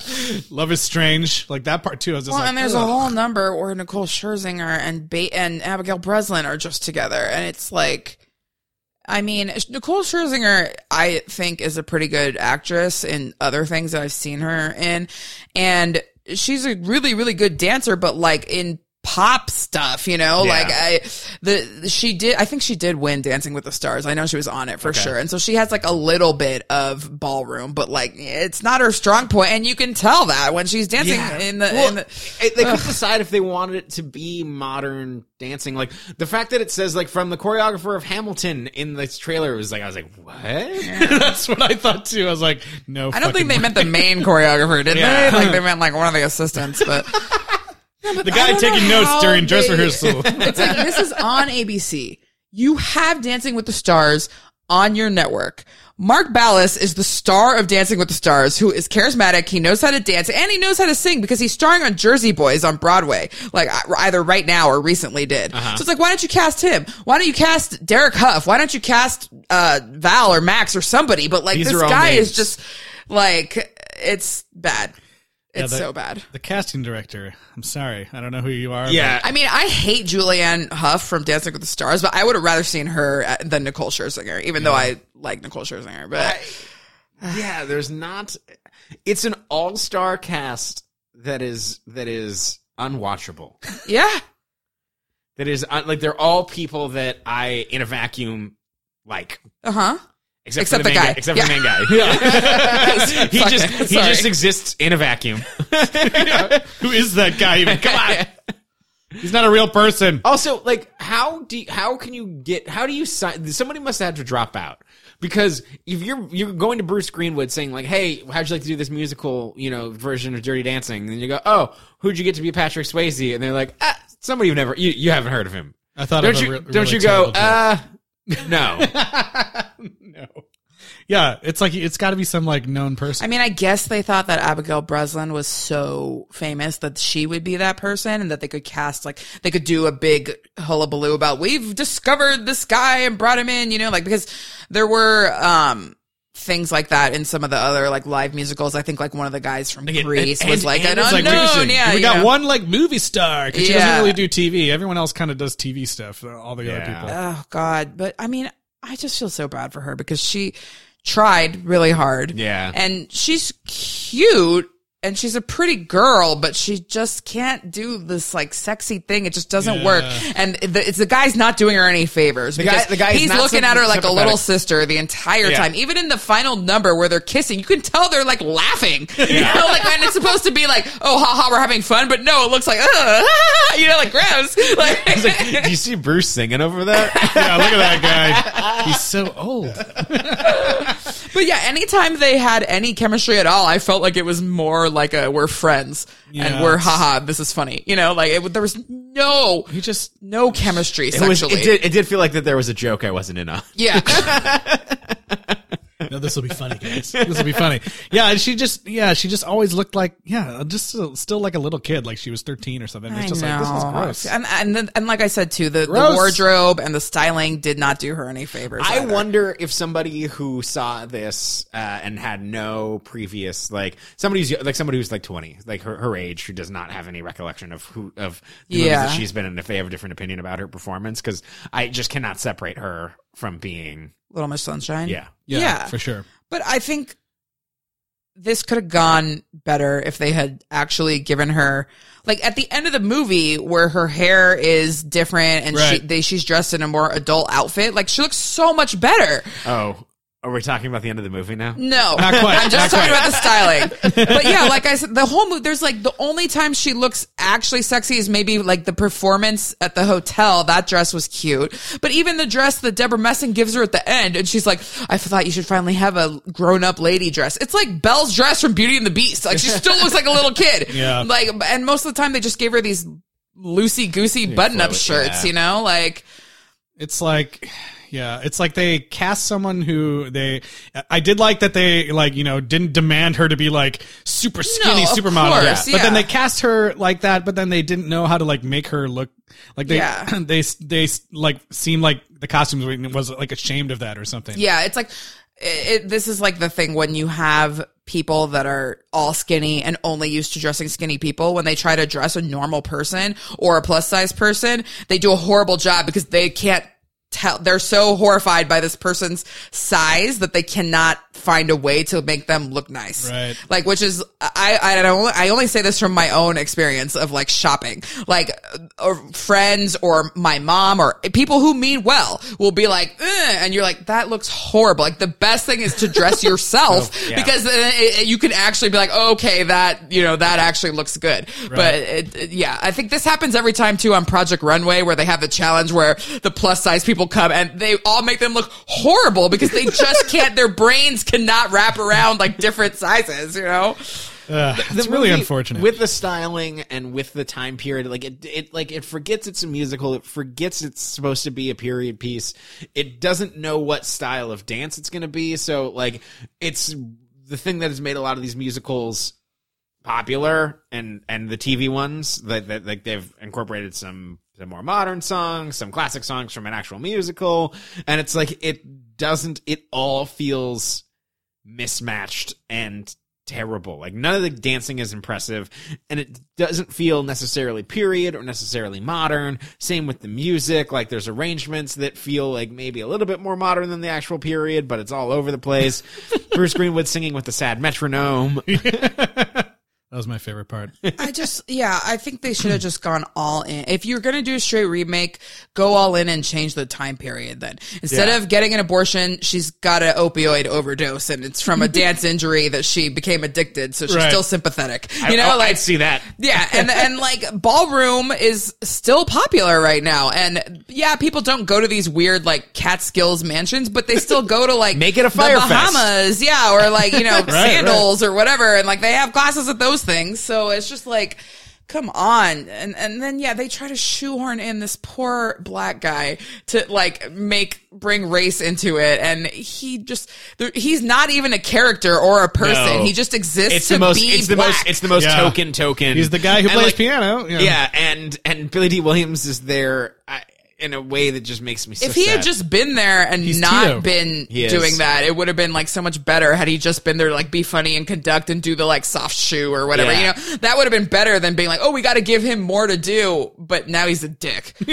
Love is strange, like that part too. I was just Well, like, and there's a whole number where Nicole Scherzinger and ba- and Abigail Breslin are just together, and it's like I mean, Nicole Scherzinger, I think, is a pretty good actress in other things that I've seen her in. And she's a really, really good dancer, but like in pop stuff, you know, Yeah. like I, the, she did, I think she did win Dancing with the Stars. I know she was on it for sure. And so she has like a little bit of ballroom, but like it's not her strong point, And you can tell that when she's dancing in the, Well, in the, it- they couldn't decide if they wanted it to be modern dancing. Like the fact that it says like from the choreographer of Hamilton in this trailer was like I was like, what? That's what I thought too. I was like, no. I don't think they meant the main choreographer, did Yeah. they? Like they meant like one of the assistants, but. the guy taking notes during dress rehearsal. It's like this is on ABC. You have Dancing with the Stars on your network. Mark Ballas is the star of Dancing with the Stars, who is charismatic. He knows how to dance and he knows how to sing because he's starring on Jersey Boys on Broadway, like uh, either right now or recently did. Uh-huh. So it's like, why don't you cast him? Why don't you cast Derek Hough? Why don't you cast uh, Val or Max or somebody? But like These this guy is just like it's bad. It's the- so bad. The casting director. I'm sorry. I don't know who you are. Yeah. I mean, I hate Julianne Hough from Dancing with the Stars, but I would have rather seen her uh, than Nicole Scherzinger, even though I like Nicole Scherzinger. But yeah, there's not. It's an all star cast that is that is unwatchable. yeah, that is like they're all people that I in a vacuum like. uh huh. Except, Except for the, the main guy. guy. Except Yeah. for the main guy. Yeah. he Fuck just it. he Sorry. just exists in a vacuum. Who is that guy even? Come on. He's not a real person. Also, like, how do you, how can you get? How do you sign? Somebody must have had to drop out because if you're you're going to Bruce Greenwood saying like, "Hey, how'd you like to do this musical, you know, version of Dirty Dancing?" And you go, "Oh, who'd you get to be Patrick Swayze?" And they're like, ah, "Somebody you've never you, you haven't heard of him." I thought Don't of a you re- don't really you go? terrible joke. Uh, no. no. Yeah, it's like it's got to be some like known person. I mean, I guess they thought that Abigail Breslin was so famous that she would be that person and that they could cast, like, they could do a big hullabaloo about, we've discovered this guy and brought him in, you know, like, because there were, um, things like that in some of the other like live musicals. I think like one of the guys from it- Grease and- was like and an it's like, we- yeah, we you got know. one like movie star because she Yeah. doesn't really do TV. Everyone else kind of does TV stuff. All the Yeah. other people. Oh God. But I mean, I just feel so bad for her because she tried really hard. Yeah. And she's cute and she's a pretty girl, but she just can't do this like sexy thing. It just doesn't Yeah. work. And the, it's the guy's not doing her any favors. The guy- the guy he's looking at her like a little sister the entire Yeah. time. Even in the final number where they're kissing, you can tell they're like laughing. You know, like and it's supposed to be like, oh, ha ha, we're having fun, but no, it looks like, uh, you know, like gross. Like, He's like, do you see Bruce singing over there? yeah, look at that guy. He's so old. But yeah, anytime they had any chemistry at all, I felt like it was more like a we're friends and we're haha, this is funny. You know, like it, there was no He just no chemistry It was. It did. It did feel like that there was a joke I wasn't in on. yeah, no, this will be funny, guys. This will be funny. Yeah, and she just yeah, she just always looked like yeah, just still, still like a little kid, like she was thirteen or something. It's I just know. like this is gross. And and then, and like I said too, the, the wardrobe and the styling did not do her any favors. I either. wonder if somebody who saw this uh, and had no previous, like somebody who's like somebody who's like twenty, like her, her age, who does not have any recollection of who of the movies Yeah. that she's been in, if they have a different opinion about her performance, because I just cannot separate her from being. Little Miss Sunshine. Yeah, Yeah, Yeah. for sure. But I think this could have gone better if they had actually given her like at the end of the movie where her hair is different and she they, she's dressed in a more adult outfit. Like she looks so much better. Oh, are we talking about the end of the movie now? No, Not quite, I'm just not talking about the styling. But yeah, like I said, the whole movie. There's like the only time she looks actually sexy is maybe like the performance at the hotel. That dress was cute, but even the dress that Debra Messing gives her at the end, and she's like, "I thought you should finally have a grown up lady dress." It's like Belle's dress from Beauty and the Beast. Like she still looks like a little kid. Yeah. Like, and most of the time they just gave her these loosey goosey button up shirts. yeah. You know, like. It's like, yeah, it's like they cast someone who they. I did like that they like you know didn't demand her to be like super skinny of supermodel, course, but then they cast her like that. But then they didn't know how to like make her look like they Yeah. they they like seemed like the costumes was like ashamed of that or something. Yeah, it's like it, this is like the thing when you have people that are all skinny and only used to dressing skinny people when they try to dress a normal person or a plus size person they do a horrible job because they can't tell they're so horrified by this person's size that they cannot find a way to make them look nice. Right. Like, which is, I, I don't, I only say this from my own experience of like shopping, like, uh, or friends or my mom or people who mean well will be like, and you're like, that looks horrible. Like the best thing is to dress yourself yeah. because it, it- you can actually be like, okay, that, you know, that actually looks good. But it, it- yeah, I think this happens every time too on Project Runway where they have the challenge where the plus size people come and they all make them look horrible because they just can't, their brains cannot wrap around like different sizes, you know? Ugh, the it's really unfortunate. with the styling and with the time period. Like it, it like it forgets it's a musical. It forgets it's supposed to be a period piece. It doesn't know what style of dance it's going to be. So like it's the thing that has made a lot of these musicals popular and and the TV ones that, that like they've incorporated some some more modern songs, some classic songs from an actual musical, and it's like it doesn't. It all feels mismatched and terrible. Like none of the dancing is impressive and it doesn't feel necessarily period or necessarily modern. Same with the music. Like there's arrangements that feel like maybe a little bit more modern than the actual period, but it's all over the place. Bruce Greenwood singing with the sad metronome. that was my favorite part. I just, yeah, I think they should have just gone all in. If you're going to do a straight remake, go all in and change the time period then. Instead Yeah. of getting an abortion, she's got an opioid overdose and it's from a dance injury that she became addicted. So she's Right. still sympathetic. You know, oh, I, like, I'd see that. yeah, and and like ballroom is still popular right now, and yeah, people don't go to these weird like Catskills mansions, but they still go to like Make it a the Fyre Fest. Bahamas, yeah, or like you know sandals or whatever, and like they have classes at those things. So it's just like. Come on. And and then yeah, they try to shoehorn in this poor black guy to like make bring race into it and he just he's not even a character or a person. No. He just exists It's to the most. be It's the black. most. It's the most Yeah. token. Token. He's the guy who And, plays like, piano. Yeah, and and Billy Dee Williams is there I, in a way that just makes me. So if he had just been there and He's not Tito. been He is. doing that, it would have been like so much better had he just been there to like be funny and conduct and do the like soft shoe or whatever. Yeah. You know, that would have been better than being like, oh, we got to give him more to do, but now he's a dick.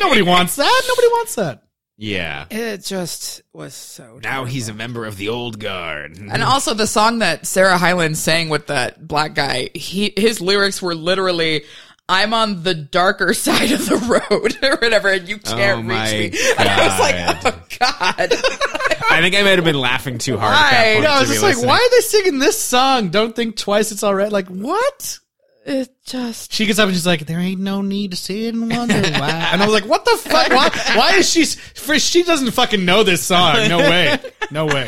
Nobody wants that. Nobody wants that. yeah. it just was so. Now he's a member of the old guard. And also the song that Sarah Hyland sang with that black guy, he his lyrics were literally I'm on the darker side of the road or whatever, and you oh can't Oh my reach me. And I was like, oh God. I think I might have been laughing too hard. At Why? that point No, I was just like, listening. why are they singing this song? Don't think twice. It's all right. Like what? it just She gets up and she's like, "There ain't no need to sit and wonder why." And I was like, "What the fuck? Why? Why is she? For she doesn't fucking know this song. No way. No way.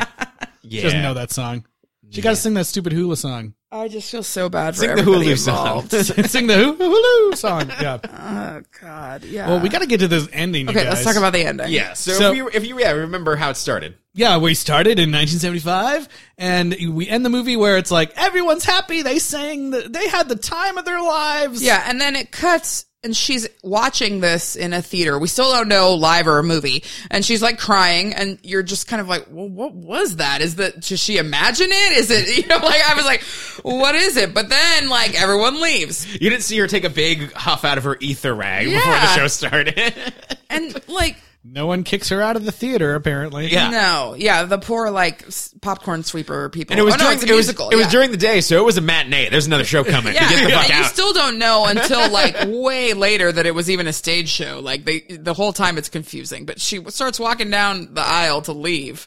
Yeah. She doesn't know that song. She got to sing that stupid hula song. I just feel so bad for Sing the everybody Hulu song. involved. sing the hula hula song. Yeah. oh God, yeah. Well, we got to get to this ending. you okay, let's guys. talk about the ending. Yeah. So, So- if you if you yeah remember how it started. Yeah, we started in 1975, and we end the movie where it's like everyone's happy. They sang. The, they had the time of their lives. Yeah, and then it cuts and she's watching this in a theater. We still don't know live or a movie. And she's like crying and you're just kind of like, well, what was that? Is that, does she imagine it? Is it, you know, like I was like, what is it? But then like everyone leaves You didn't see her take a big huff out of her ether rag before the show started. and like, No one kicks her out of the theater. Apparently. Yeah. no, yeah, the poor like s- popcorn sweeper people. and it was oh, no, during it's a it was, musical. it was yeah. during the day, so it was a matinee. There's another show coming. Yeah, Get the fuck and you out. still don't know until like way later that it was even a stage show. Like they, the whole time it's confusing. But she starts walking down the aisle to leave.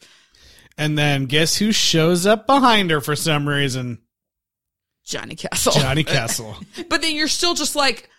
And then guess who shows up behind her for some reason? Johnny Castle. Johnny Castle. But then you're still just like,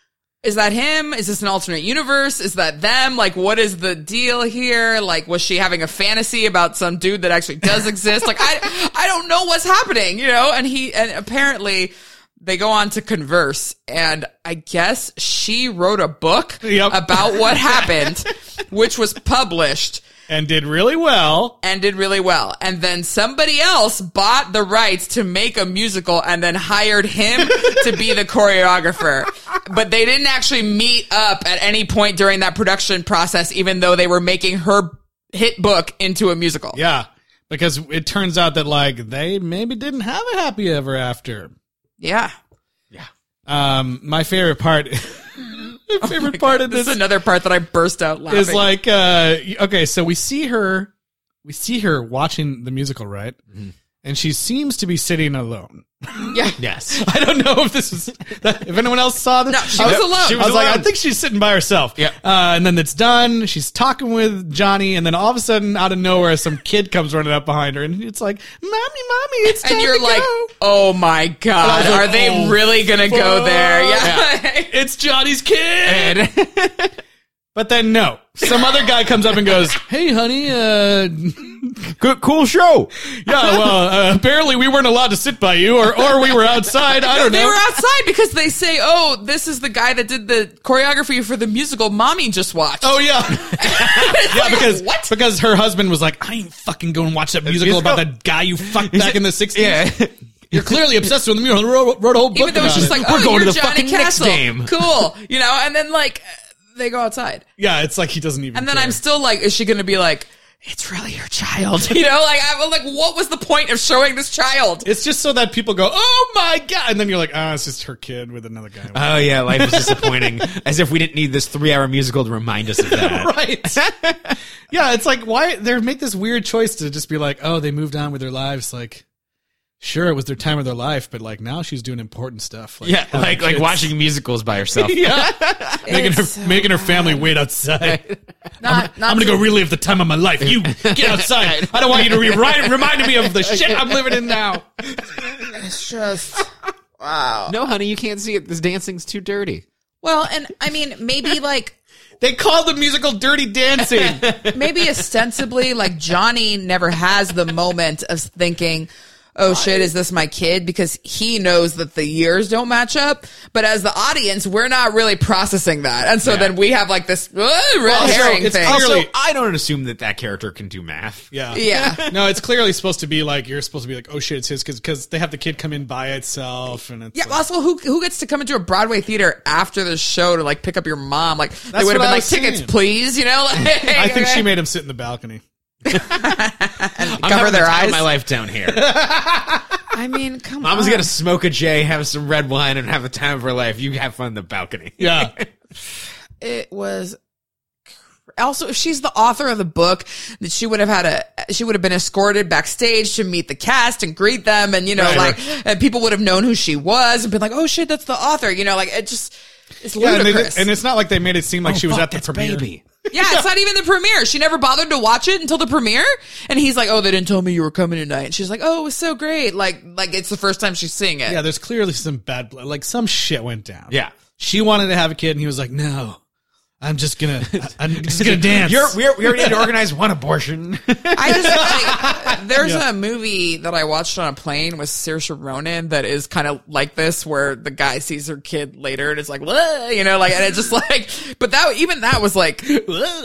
is that him? Is this an alternate universe? Is that them? Like, what is the deal here? Like, was she having a fantasy about some dude that actually does exist? Like, I, I don't know what's happening, you know? And he, and apparently they go on to converse and I guess she wrote a book Yep. about what happened, which was published and did really well. and did really well. And then somebody else bought the rights to make a musical and then hired him to be the choreographer. But they didn't actually meet up at any point during that production process, even though they were making her hit book into a musical. Yeah, because it turns out that like they maybe didn't have a happy ever after. Yeah. Yeah. Um, my favorite part My favorite part of This this is another part that I burst out laughing. is like uh okay so we see her we see her watching the musical right and she seems to be sitting alone yeah. Yes. i don't know if this is if anyone else saw this No, she I was alone. she was I was like i think she's sitting by herself Yeah. uh, and then it's done she's talking with johnny and then all of a sudden out of nowhere some kid comes running up behind her and it's like mommy mommy it's time And you're to like, go." oh my god, like, are they oh, really gonna go there? Yeah. it's johnny's kid And but then no some other guy comes up and goes hey honey uh good, cool show. Yeah, well, uh, apparently we weren't allowed to sit by you, or or we were outside. I don't know. They were outside because they say, "Oh, this is the guy that did the choreography for the musical Mommy just watched." Oh yeah, yeah, like, because what? because her husband was like, I ain't fucking going to watch that musical about that guy you fucked back in the sixties. Yeah. You're clearly obsessed with the musical. Wrote, wrote a whole book Even though about it's just it. like, We're "Oh, going to you're the Johnny fucking Knicks Castle, game." cool," you know, and then like they go outside, yeah, it's like he doesn't even. and then care. I'm still like, "Is she going to be like?" It's really your child, you know. Like I'm like, what was the point of showing this child? It's just so that people go, "Oh my god," and then you're like, "Ah, it's just her kid with another guy." Oh yeah, life is disappointing. As if we didn't need this three-hour musical to remind us of that. right? yeah, it's like why they make this weird choice to just be like, "Oh, they moved on with their lives." Like, sure, it was their time of their life, but like now she's doing important stuff. Like, Yeah, like like kids. watching musicals by herself. yeah, making her so making her family wait outside. Not, not I'm gonna to- go relive the time of my life. You get outside. I don't want you to remind reminding me of the shit I'm living in now. It's just wow. No, honey, you can't see it. This dancing's too dirty. Well, and I mean, maybe like They called the musical "Dirty Dancing." maybe ostensibly like Johnny never has the moment of thinking, "Oh shit, is this my kid?" because he knows that the years don't match up. But as the audience, we're not really processing that, and so then we have like this uh, red Also, herring it's thing. clearly- Also, I don't assume that that character can do math. Yeah. Yeah. No, it's clearly supposed to be like you're supposed to be like, oh shit, it's his because they have the kid come in by itself and it's yeah. like- Also, who who gets to come into a Broadway theater after the show to like pick up your mom? Like they would have been I like tickets, saying. please. You know, like, I think she made him sit in the balcony. I'm cover their the eyes. my life down here. I mean, come on. Mama's gonna smoke a J, have some red wine, and have the time of her life. You have fun in the balcony. Yeah. it was also if she's the author of the book that she would have had a she would have been escorted backstage to meet the cast and greet them and you know Right, like and people would have known who she was and been like oh shit that's the author you know like it just it's Yeah, and, they, ludicrous and it's not like they made it seem like oh, she was at the premiere. Yeah it's not even the premiere she never bothered to watch it until the premiere and he's like oh they didn't tell me you were coming tonight and she's like oh it was so great like like it's the first time she's seeing it Yeah, there's clearly some bad blood. Like some shit went down. Yeah. She wanted to have a kid and he was like, no. I'm just gonna, I'm just gonna dance. You're, we're, we already need to organize one abortion. I just like there's a movie that I watched on a plane with Saoirse Ronan that is kind of like this, where the guy sees her kid later and it's like, "Whoa," you know, like, and it's just like, but that even that was like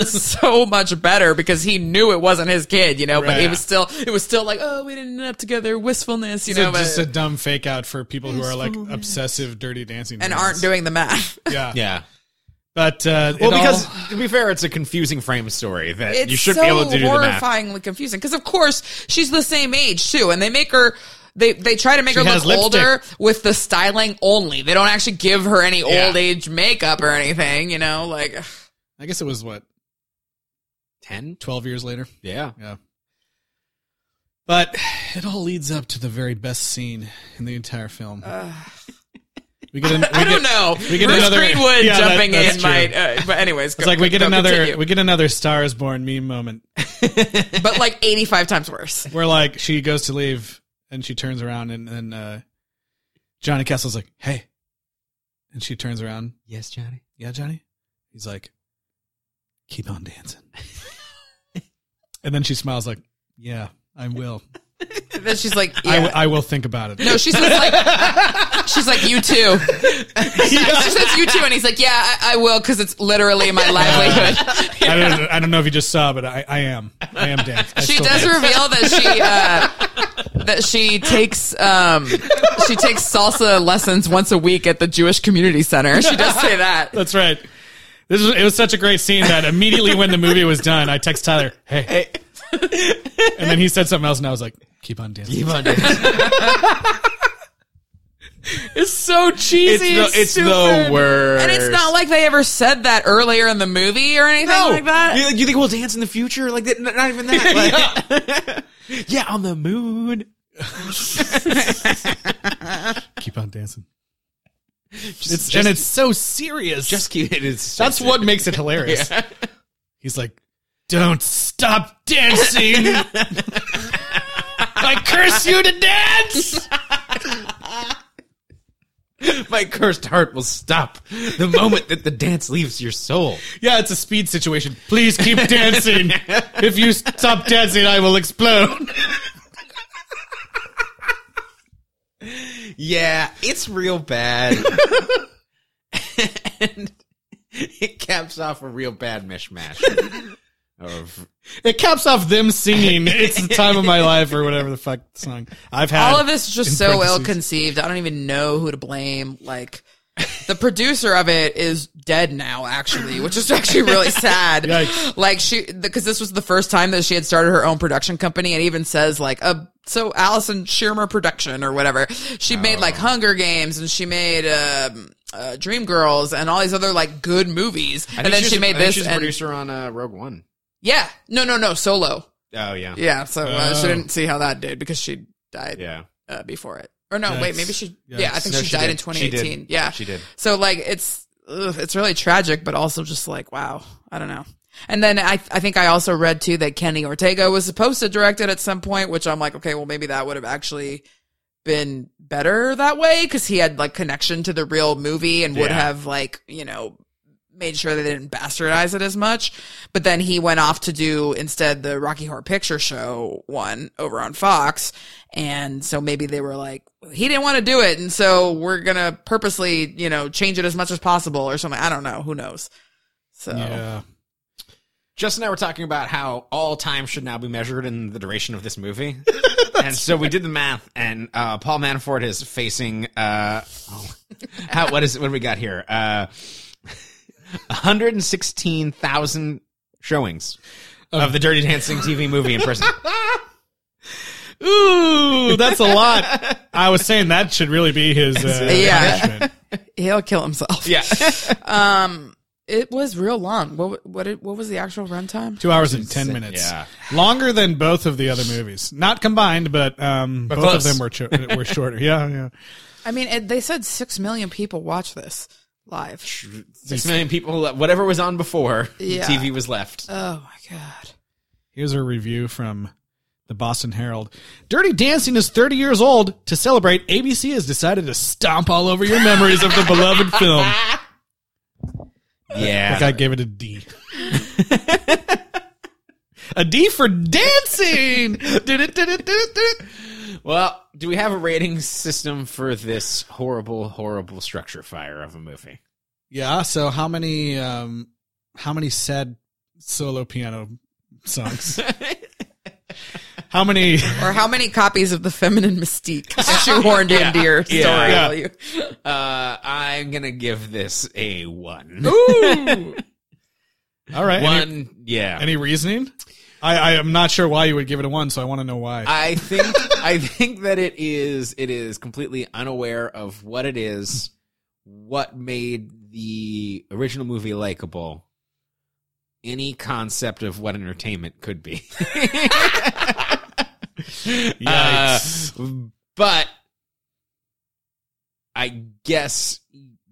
so much better because he knew it wasn't his kid, you know, but Right. it was still, it was still like, oh, we didn't end up together, wistfulness, you It's know, a- but, just a dumb fake out for people who are like obsessive dirty dancing and fans. aren't doing the math. Yeah. yeah. But uh, Well, it all- because to be fair, it's a confusing frame story that It's you should so be able to do the math. horrifyingly confusing because, of course, she's the same age too, and they make her. They they try to make She her look lipstick. older with the styling only. They don't actually give her any Yeah. old age makeup or anything. You know, like I guess it was what Ten? 12 years later. Yeah. Yeah. But it all leads up to the very best scene in the entire film. We get an, we I don't get- know. we get Bruce another- Greenwood Yeah, jumping that's in true. might. Uh, but anyways, It's like we get another we get another Stars Born meme moment but like eighty five times worse. where like she goes to leave and she turns around and then uh, Johnny Castle's like, "Hey," and she turns around, Yes, Johnny. "Yeah, Johnny." He's like, "Keep on dancing," and then she smiles like, "Yeah, I will. And then she's like, I, yeah. w- I will think about it." no, she says like, she's like, you too. she says you too, and he's like, yeah, I, I will, because it's literally my livelihood. I don't, I don't know if you just saw, but I, I am. I am dance. I she still does dance. reveal that she uh, that she takes um, she takes salsa lessons once a week at the Jewish Community Center. She does say that. That's right. This was, it was such a great scene that immediately when the movie was done, I text Tyler, hey. "Hey,", and then he said something else, and I was like, "Keep on dancing." Keep on dancing. It's so cheesy. It's the- it's the worst. And it's not like they ever said that earlier in the movie or anything like that. You, you think we'll dance in the future? Like that? Not even that. Like- yeah, on the moon. Keep on dancing. It's, and it's so serious. Just keep it. It's so That's what makes it hilarious. He's like, "Don't stop dancing! I curse you to dance!" My cursed heart will stop the moment that the dance leaves your soul. Yeah, it's a speed situation. Please keep dancing. if you stop dancing, I will explode. Yeah, it's real bad. and it caps off a real bad mishmash of It caps off them singing "It's the time of my life" or whatever the fuck song I've had. All of this is just so parentheses. ill conceived. I don't even know who to blame. Like, the producer of it is dead now, actually, which is actually really sad. Yikes. Like she, because this was the first time that she had started her own production company, and even says like, uh, so Allison Shearmur Production or whatever. She made like Hunger Games, and she made um, uh, Dream Girls, and all these other like good movies. And then she was- made I think this. She's a and, producer on uh, Rogue One. Yeah, no, no, no, solo. Oh yeah, Yeah, so uh, she Oh. didn't see how that did because she died yeah. uh, before it. Or no, wait, maybe she. Yikes. Yeah, I think No, she, she died did. in She 2018. Yeah, She did. So like, it's ugh, it's really tragic, but also just like, wow, I don't know. And then I I think I also read too that Kenny Ortega was supposed to direct it at some point, which I'm like, okay, well maybe that would have actually been better that way because he had like connection to the real movie and would Yeah. have like you know made sure they didn't bastardize it as much. But then he went off to do instead the Rocky Horror Picture Show one over on Fox. And so maybe they were like, he didn't want to do it. And so we're going to purposely, you know, change it as much as possible or something. I don't know. Who knows? So Yeah. Justin and I were talking about how all time should now be measured in the duration of this movie. and so we did the math, and uh, Paul Manafort is facing uh, oh, how, what is what do we got here? Uh, 116,000 showings of the Dirty Dancing TV movie in prison. Ooh, that's a lot. I was saying that should really be his. Uh, Yeah. punishment. he'll kill himself. yeah. Um, it was real long. What, what, what was the actual runtime? Two hours and ten minutes. Yeah. longer than both of the other movies. Not combined, but um, both of them were cho- were shorter. Yeah, yeah. I mean, it, they said six million people watch this live. Six million people, whatever was on before, Yeah. TV was left. Oh my God. Here's a review from the Boston Herald. Dirty Dancing is 30 years old. To celebrate, ABC has decided to stomp all over your memories of the beloved film. Yeah. Like I gave it a D. a D for dancing. Well, do we have a rating system for this horrible, horrible structure fire of a movie? Yeah. So how many um how many sad solo piano songs? how many? Or how many copies of the feminine mystique shoehorned into your story? Yeah. will you? Uh, I'm gonna give this a one. Ooh. All right. Any, One, yeah. any reasoning? I, I am not sure why you would give it a one, so I want to know why. I think I think that it is it is completely unaware of what it is, what made the original movie likable, any concept of what entertainment could be. Yikes. Uh, but I guess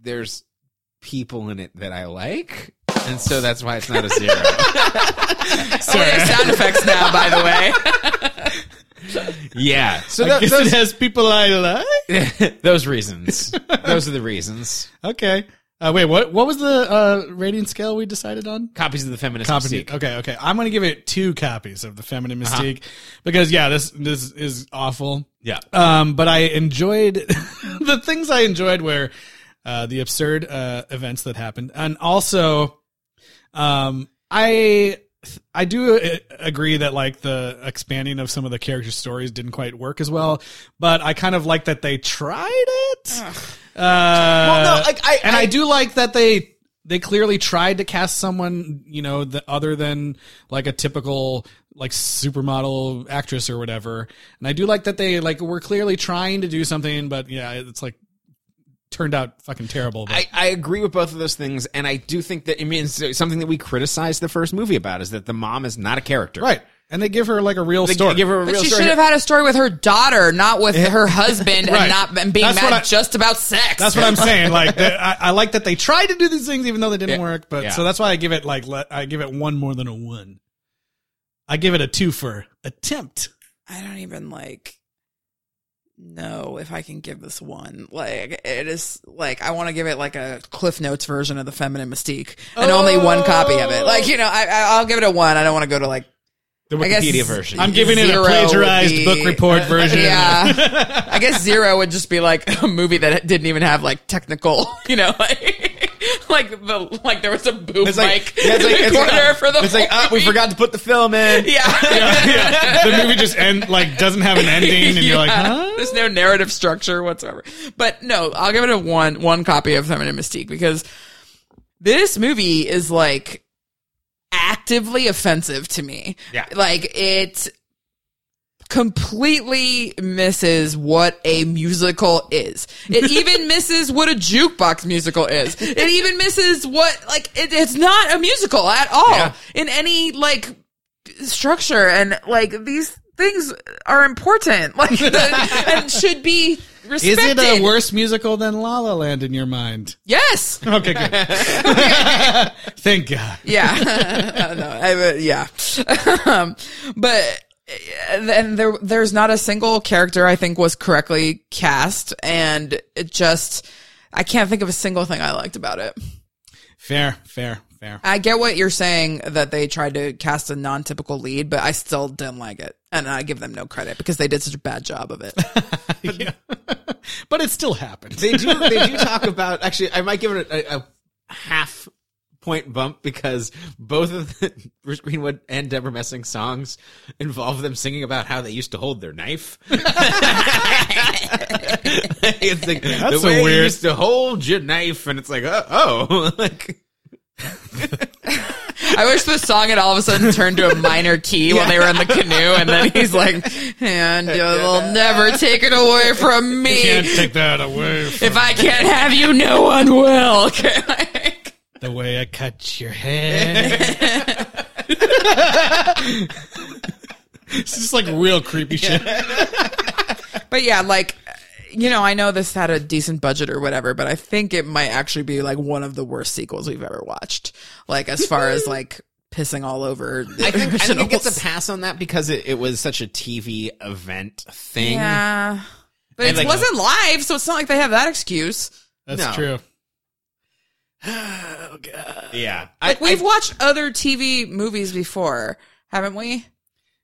there's people in it that I like, and so that's why it's not a zero. Oh, sound effects now, by the way. yeah, so I tho- guess those, it has people I like. those reasons, those are the reasons. Okay. Uh, wait, what? What was the uh, rating scale we decided on? Copies of the feminist Copy. mystique. Okay, okay. I'm gonna give it two copies of the Feminine Mystique because yeah, this this is awful. Yeah. Um, but I enjoyed the things I enjoyed were uh, the absurd uh, events that happened, and also, um, I I do uh, agree that like the expanding of some of the character stories didn't quite work as well, but I kind of like that they tried it. Uh, no, like, I- and I, I- do like that they they clearly tried to cast someone you know the, other than like a typical like supermodel actress or whatever and i do like that they like were clearly trying to do something but yeah it's like turned out fucking terrible. But I, I agree with both of those things, and I do think that it means something that we criticized the first movie about is that the mom is not a character. right, and they give her like a real They story. give her a But real she story. should have had a story with her daughter, not with her husband, Right. and not and being That's mad I- just about sex. That's what I'm saying. Like, the, I, I like that they tried to do these things even though they didn't Yeah. work. But Yeah. so that's why I give it like let, I give it one more than a one. I give it a two for attempt. I don't even like know if I can give this one. Like it is like I want to give it like a Cliff Notes version of the Feminine Mystique, and only one copy of it. Like you know, I, I I'll give it a one. I don't want to go to like the I guess- Wikipedia version. I'm giving it a plagiarized be- book report version. yeah. I guess zero would just be like a movie that didn't even have like technical, you know, like, like the like there was a boom It's like, mic yeah, it's like, in the it's like, corner for the it's like ah, we forgot to put the film in. Yeah. yeah. The movie just end like doesn't have an ending, and you're like, huh? There's no narrative structure whatsoever. But no, I'll give it a one one copy of Feminine Mystique because this movie is like actively offensive to me. Yeah. Like it completely misses what a musical is. It even misses what a jukebox musical is. It even misses what like it, it's not a musical at all Yeah. in any like structure and like these things are important like the, and should be Respected. Is it a worse musical than La La Land in your mind? Yes. Okay, good. Thank God. Yeah. no, I, uh, yeah. um, but then there, there's not a single character I think was correctly cast, and it just, I can't think of a single thing I liked about it. Fair, fair, fair. I get what you're saying that they tried to cast a non-typical lead, but I still didn't like it, and I give them no credit because they did such a bad job of it. Yeah. but it still happened. They do. They do talk about. Actually, I might give it a, a half point bump because both of the Bruce Greenwood and Debra Messing songs involve them singing about how they used to hold their knife. it's like That's the so way you weird. used to hold your knife, and it's like, uh, oh, oh. like I wish the song had all of a sudden turned to a minor key while they were in the canoe, and then he's like, "And you'll never take it away from me. Can't take that away from If I can't have you, no one will." Okay, like- the way I cut your hair. it's just like real creepy shit. but yeah, like you know, I know this had a decent budget or whatever, but I think it might actually be like one of the worst sequels we've ever watched. Like as far as like pissing all over. I think, I think it gets a pass on that because it, it was such a TV event thing. Yeah. But And, it like- wasn't live, so it's not like they have that excuse. That's No. true. Yeah, I- Like we've I- watched other TV movies before, haven't we?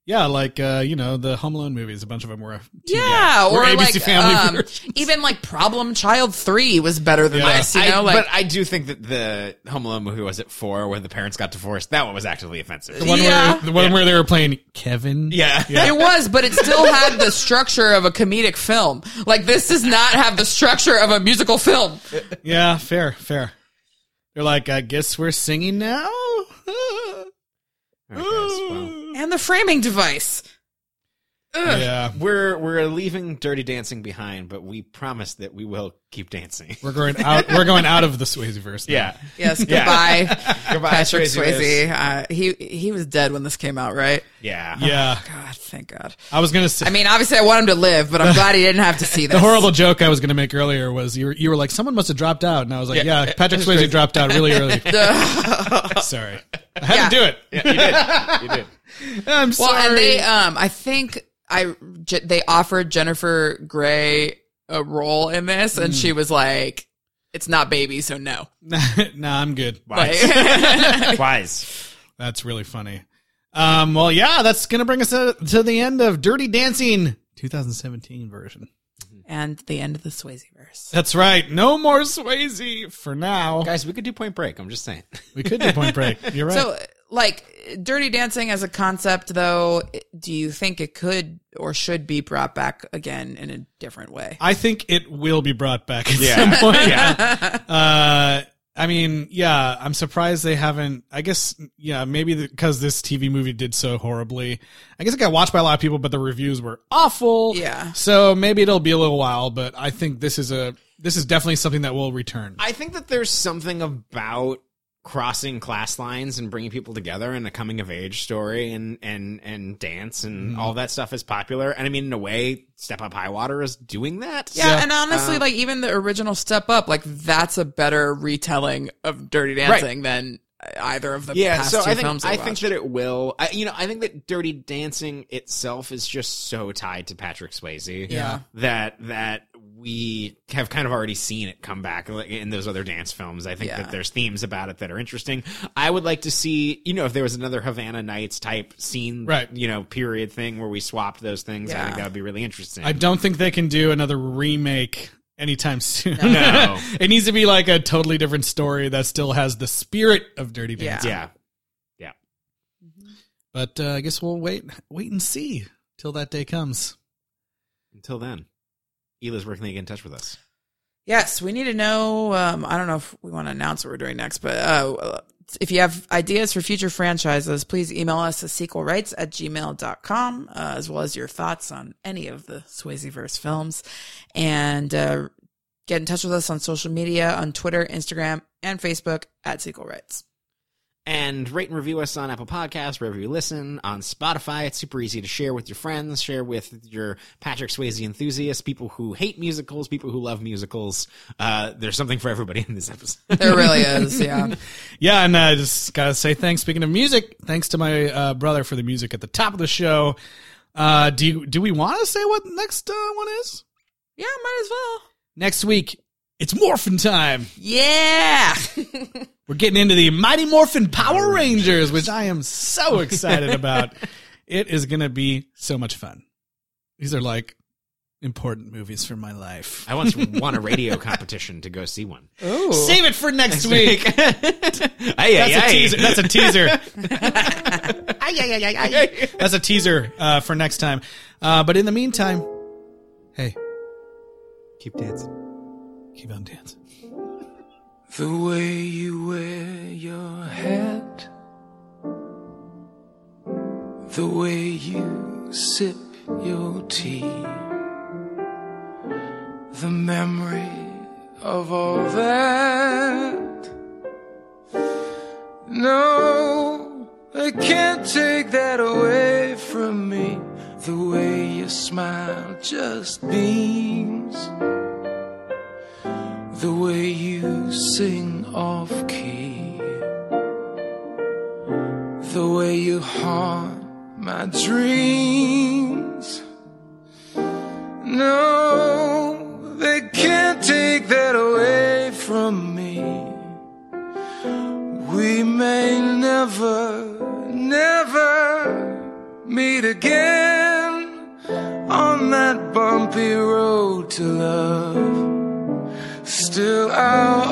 Yeah, like uh, you know the Home Alone movies. A bunch of them were. TV Yeah, Or or ABC like Family um, even like Problem Child Three was better than Yeah. this. You I- know, like but I do think that the Home Alone movie was it four, when the parents got divorced. That one was actively offensive. The one Yeah. where the one where they were playing Kevin. Yeah. it was, but it still had the structure of a comedic film. Like this does not have the structure of a musical film. Yeah, fair, fair. They're like, I guess we're singing now. All right, well, And the framing device. Ugh. yeah, we're we're leaving Dirty Dancing behind, but we promise that we will keep dancing. we're going out. We're going out of the Swayze verse. now. Yeah. Yes, goodbye, Goodbye, Patrick Swayze. Swayze. Uh, he he was dead when this came out, right? Yeah. yeah. God, thank God. I was gonna say. I mean, obviously, I want him to live, but I'm glad he didn't have to see this. the horrible joke I was gonna make earlier was you were you were like someone must have dropped out, and I was like, Yeah. yeah, Patrick Swayze dropped out really early. Sorry, I had Yeah. to do it. Yeah, you did. You did. I'm Well, and they, um, I think I they offered Jennifer Grey a role in this, and she was like, "It's not baby, so no." nah, I'm good. Like, Wise. That's really funny. Um, well, yeah, that's gonna bring us to, to the end of Dirty Dancing 2017 version. and the end of the Swayze verse. That's right. No more Swayze for now. Guys, we could do Point Break. I'm just saying. We could do Point Break. You're right. So, like, Dirty Dancing as a concept, though, do you think it could or should be brought back again in a different way? I think it will be brought back at Yeah. some point. Yeah. Uh, I mean, yeah, I'm surprised they haven't. I guess, yeah, maybe because this TV movie did so horribly. I guess it got watched by a lot of people, but the reviews were awful. Yeah. So maybe it'll be a little while, but I think this is a this is definitely something that will return. I think that there's something about crossing class lines and bringing people together in a coming of age story and and and dance and mm-hmm. all that stuff is popular. And I mean, in a way, Step Up High Water is doing that. Yeah, Yeah. and honestly, um, like even the original Step Up, like that's a better retelling of Dirty Dancing than either of the yeah past so two i think films i we think that it will I, you know i think that dirty dancing itself is just so tied to patrick swayze Yeah. that that we have kind of already seen it come back in those other dance films i think Yeah. that there's themes about it that are interesting i would like to see you know if there was another havana nights type scene Right. you know period thing where we swapped those things i think that would be really interesting I don't think they can do another remake anytime soon. No. it needs to be like a totally different story that still has the spirit of Dirty Dancing. Yeah. Dancing. yeah But uh, I guess we'll wait wait and see till that day comes. until then Ela's where can they get in touch with us Yes, we need to know. Um, I don't know if we want to announce what we're doing next, but uh, if you have ideas for future franchises, please email us at sequelrights at gmail.com, uh, as well as your thoughts on any of the Swayzeverse films. And uh, get in touch with us on social media on Twitter, Instagram, and Facebook at Sequel Rights. And rate and review us on Apple Podcasts, wherever you listen, on Spotify. It's super easy to share with your friends, share with your Patrick Swayze enthusiasts, people who hate musicals, people who love musicals. Uh, there's something for everybody in this episode. There really is, yeah. Yeah, and I just gotta say thanks. Speaking of music, thanks to my uh, brother for the music at the top of the show. Uh, do you, do we want to say what next uh, one is? Yeah, might as well. Next week, it's Morphin time. Yeah. We're getting into the Mighty Morphin Power Rangers, which I am so excited about. It is going to be so much fun. These are like important movies for my life. I once won a radio competition to go see one. Ooh. Save it for next week. That's That's a teaser. That's a teaser. That's a teaser uh, for next time. Uh, but in the meantime, hey, Keep dancing. Keep on dancing. The way you wear your hat, the way you sip your tea, the memory of all that. No, I can't take that away from me. The way you smile just beams. Sing off key. The way you haunt my dreams. No, they can't take that away from me. We may never, never meet again on that bumpy road to love. Still, I'll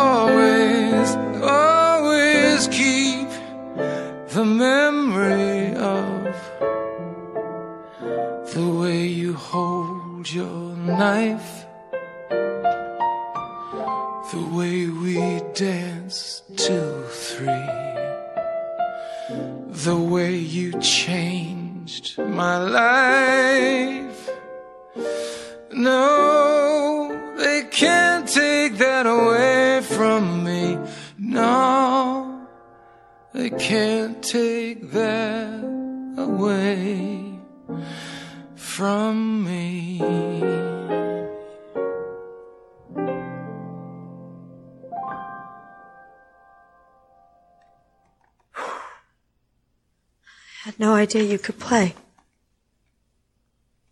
idea you could play.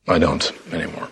I don't anymore.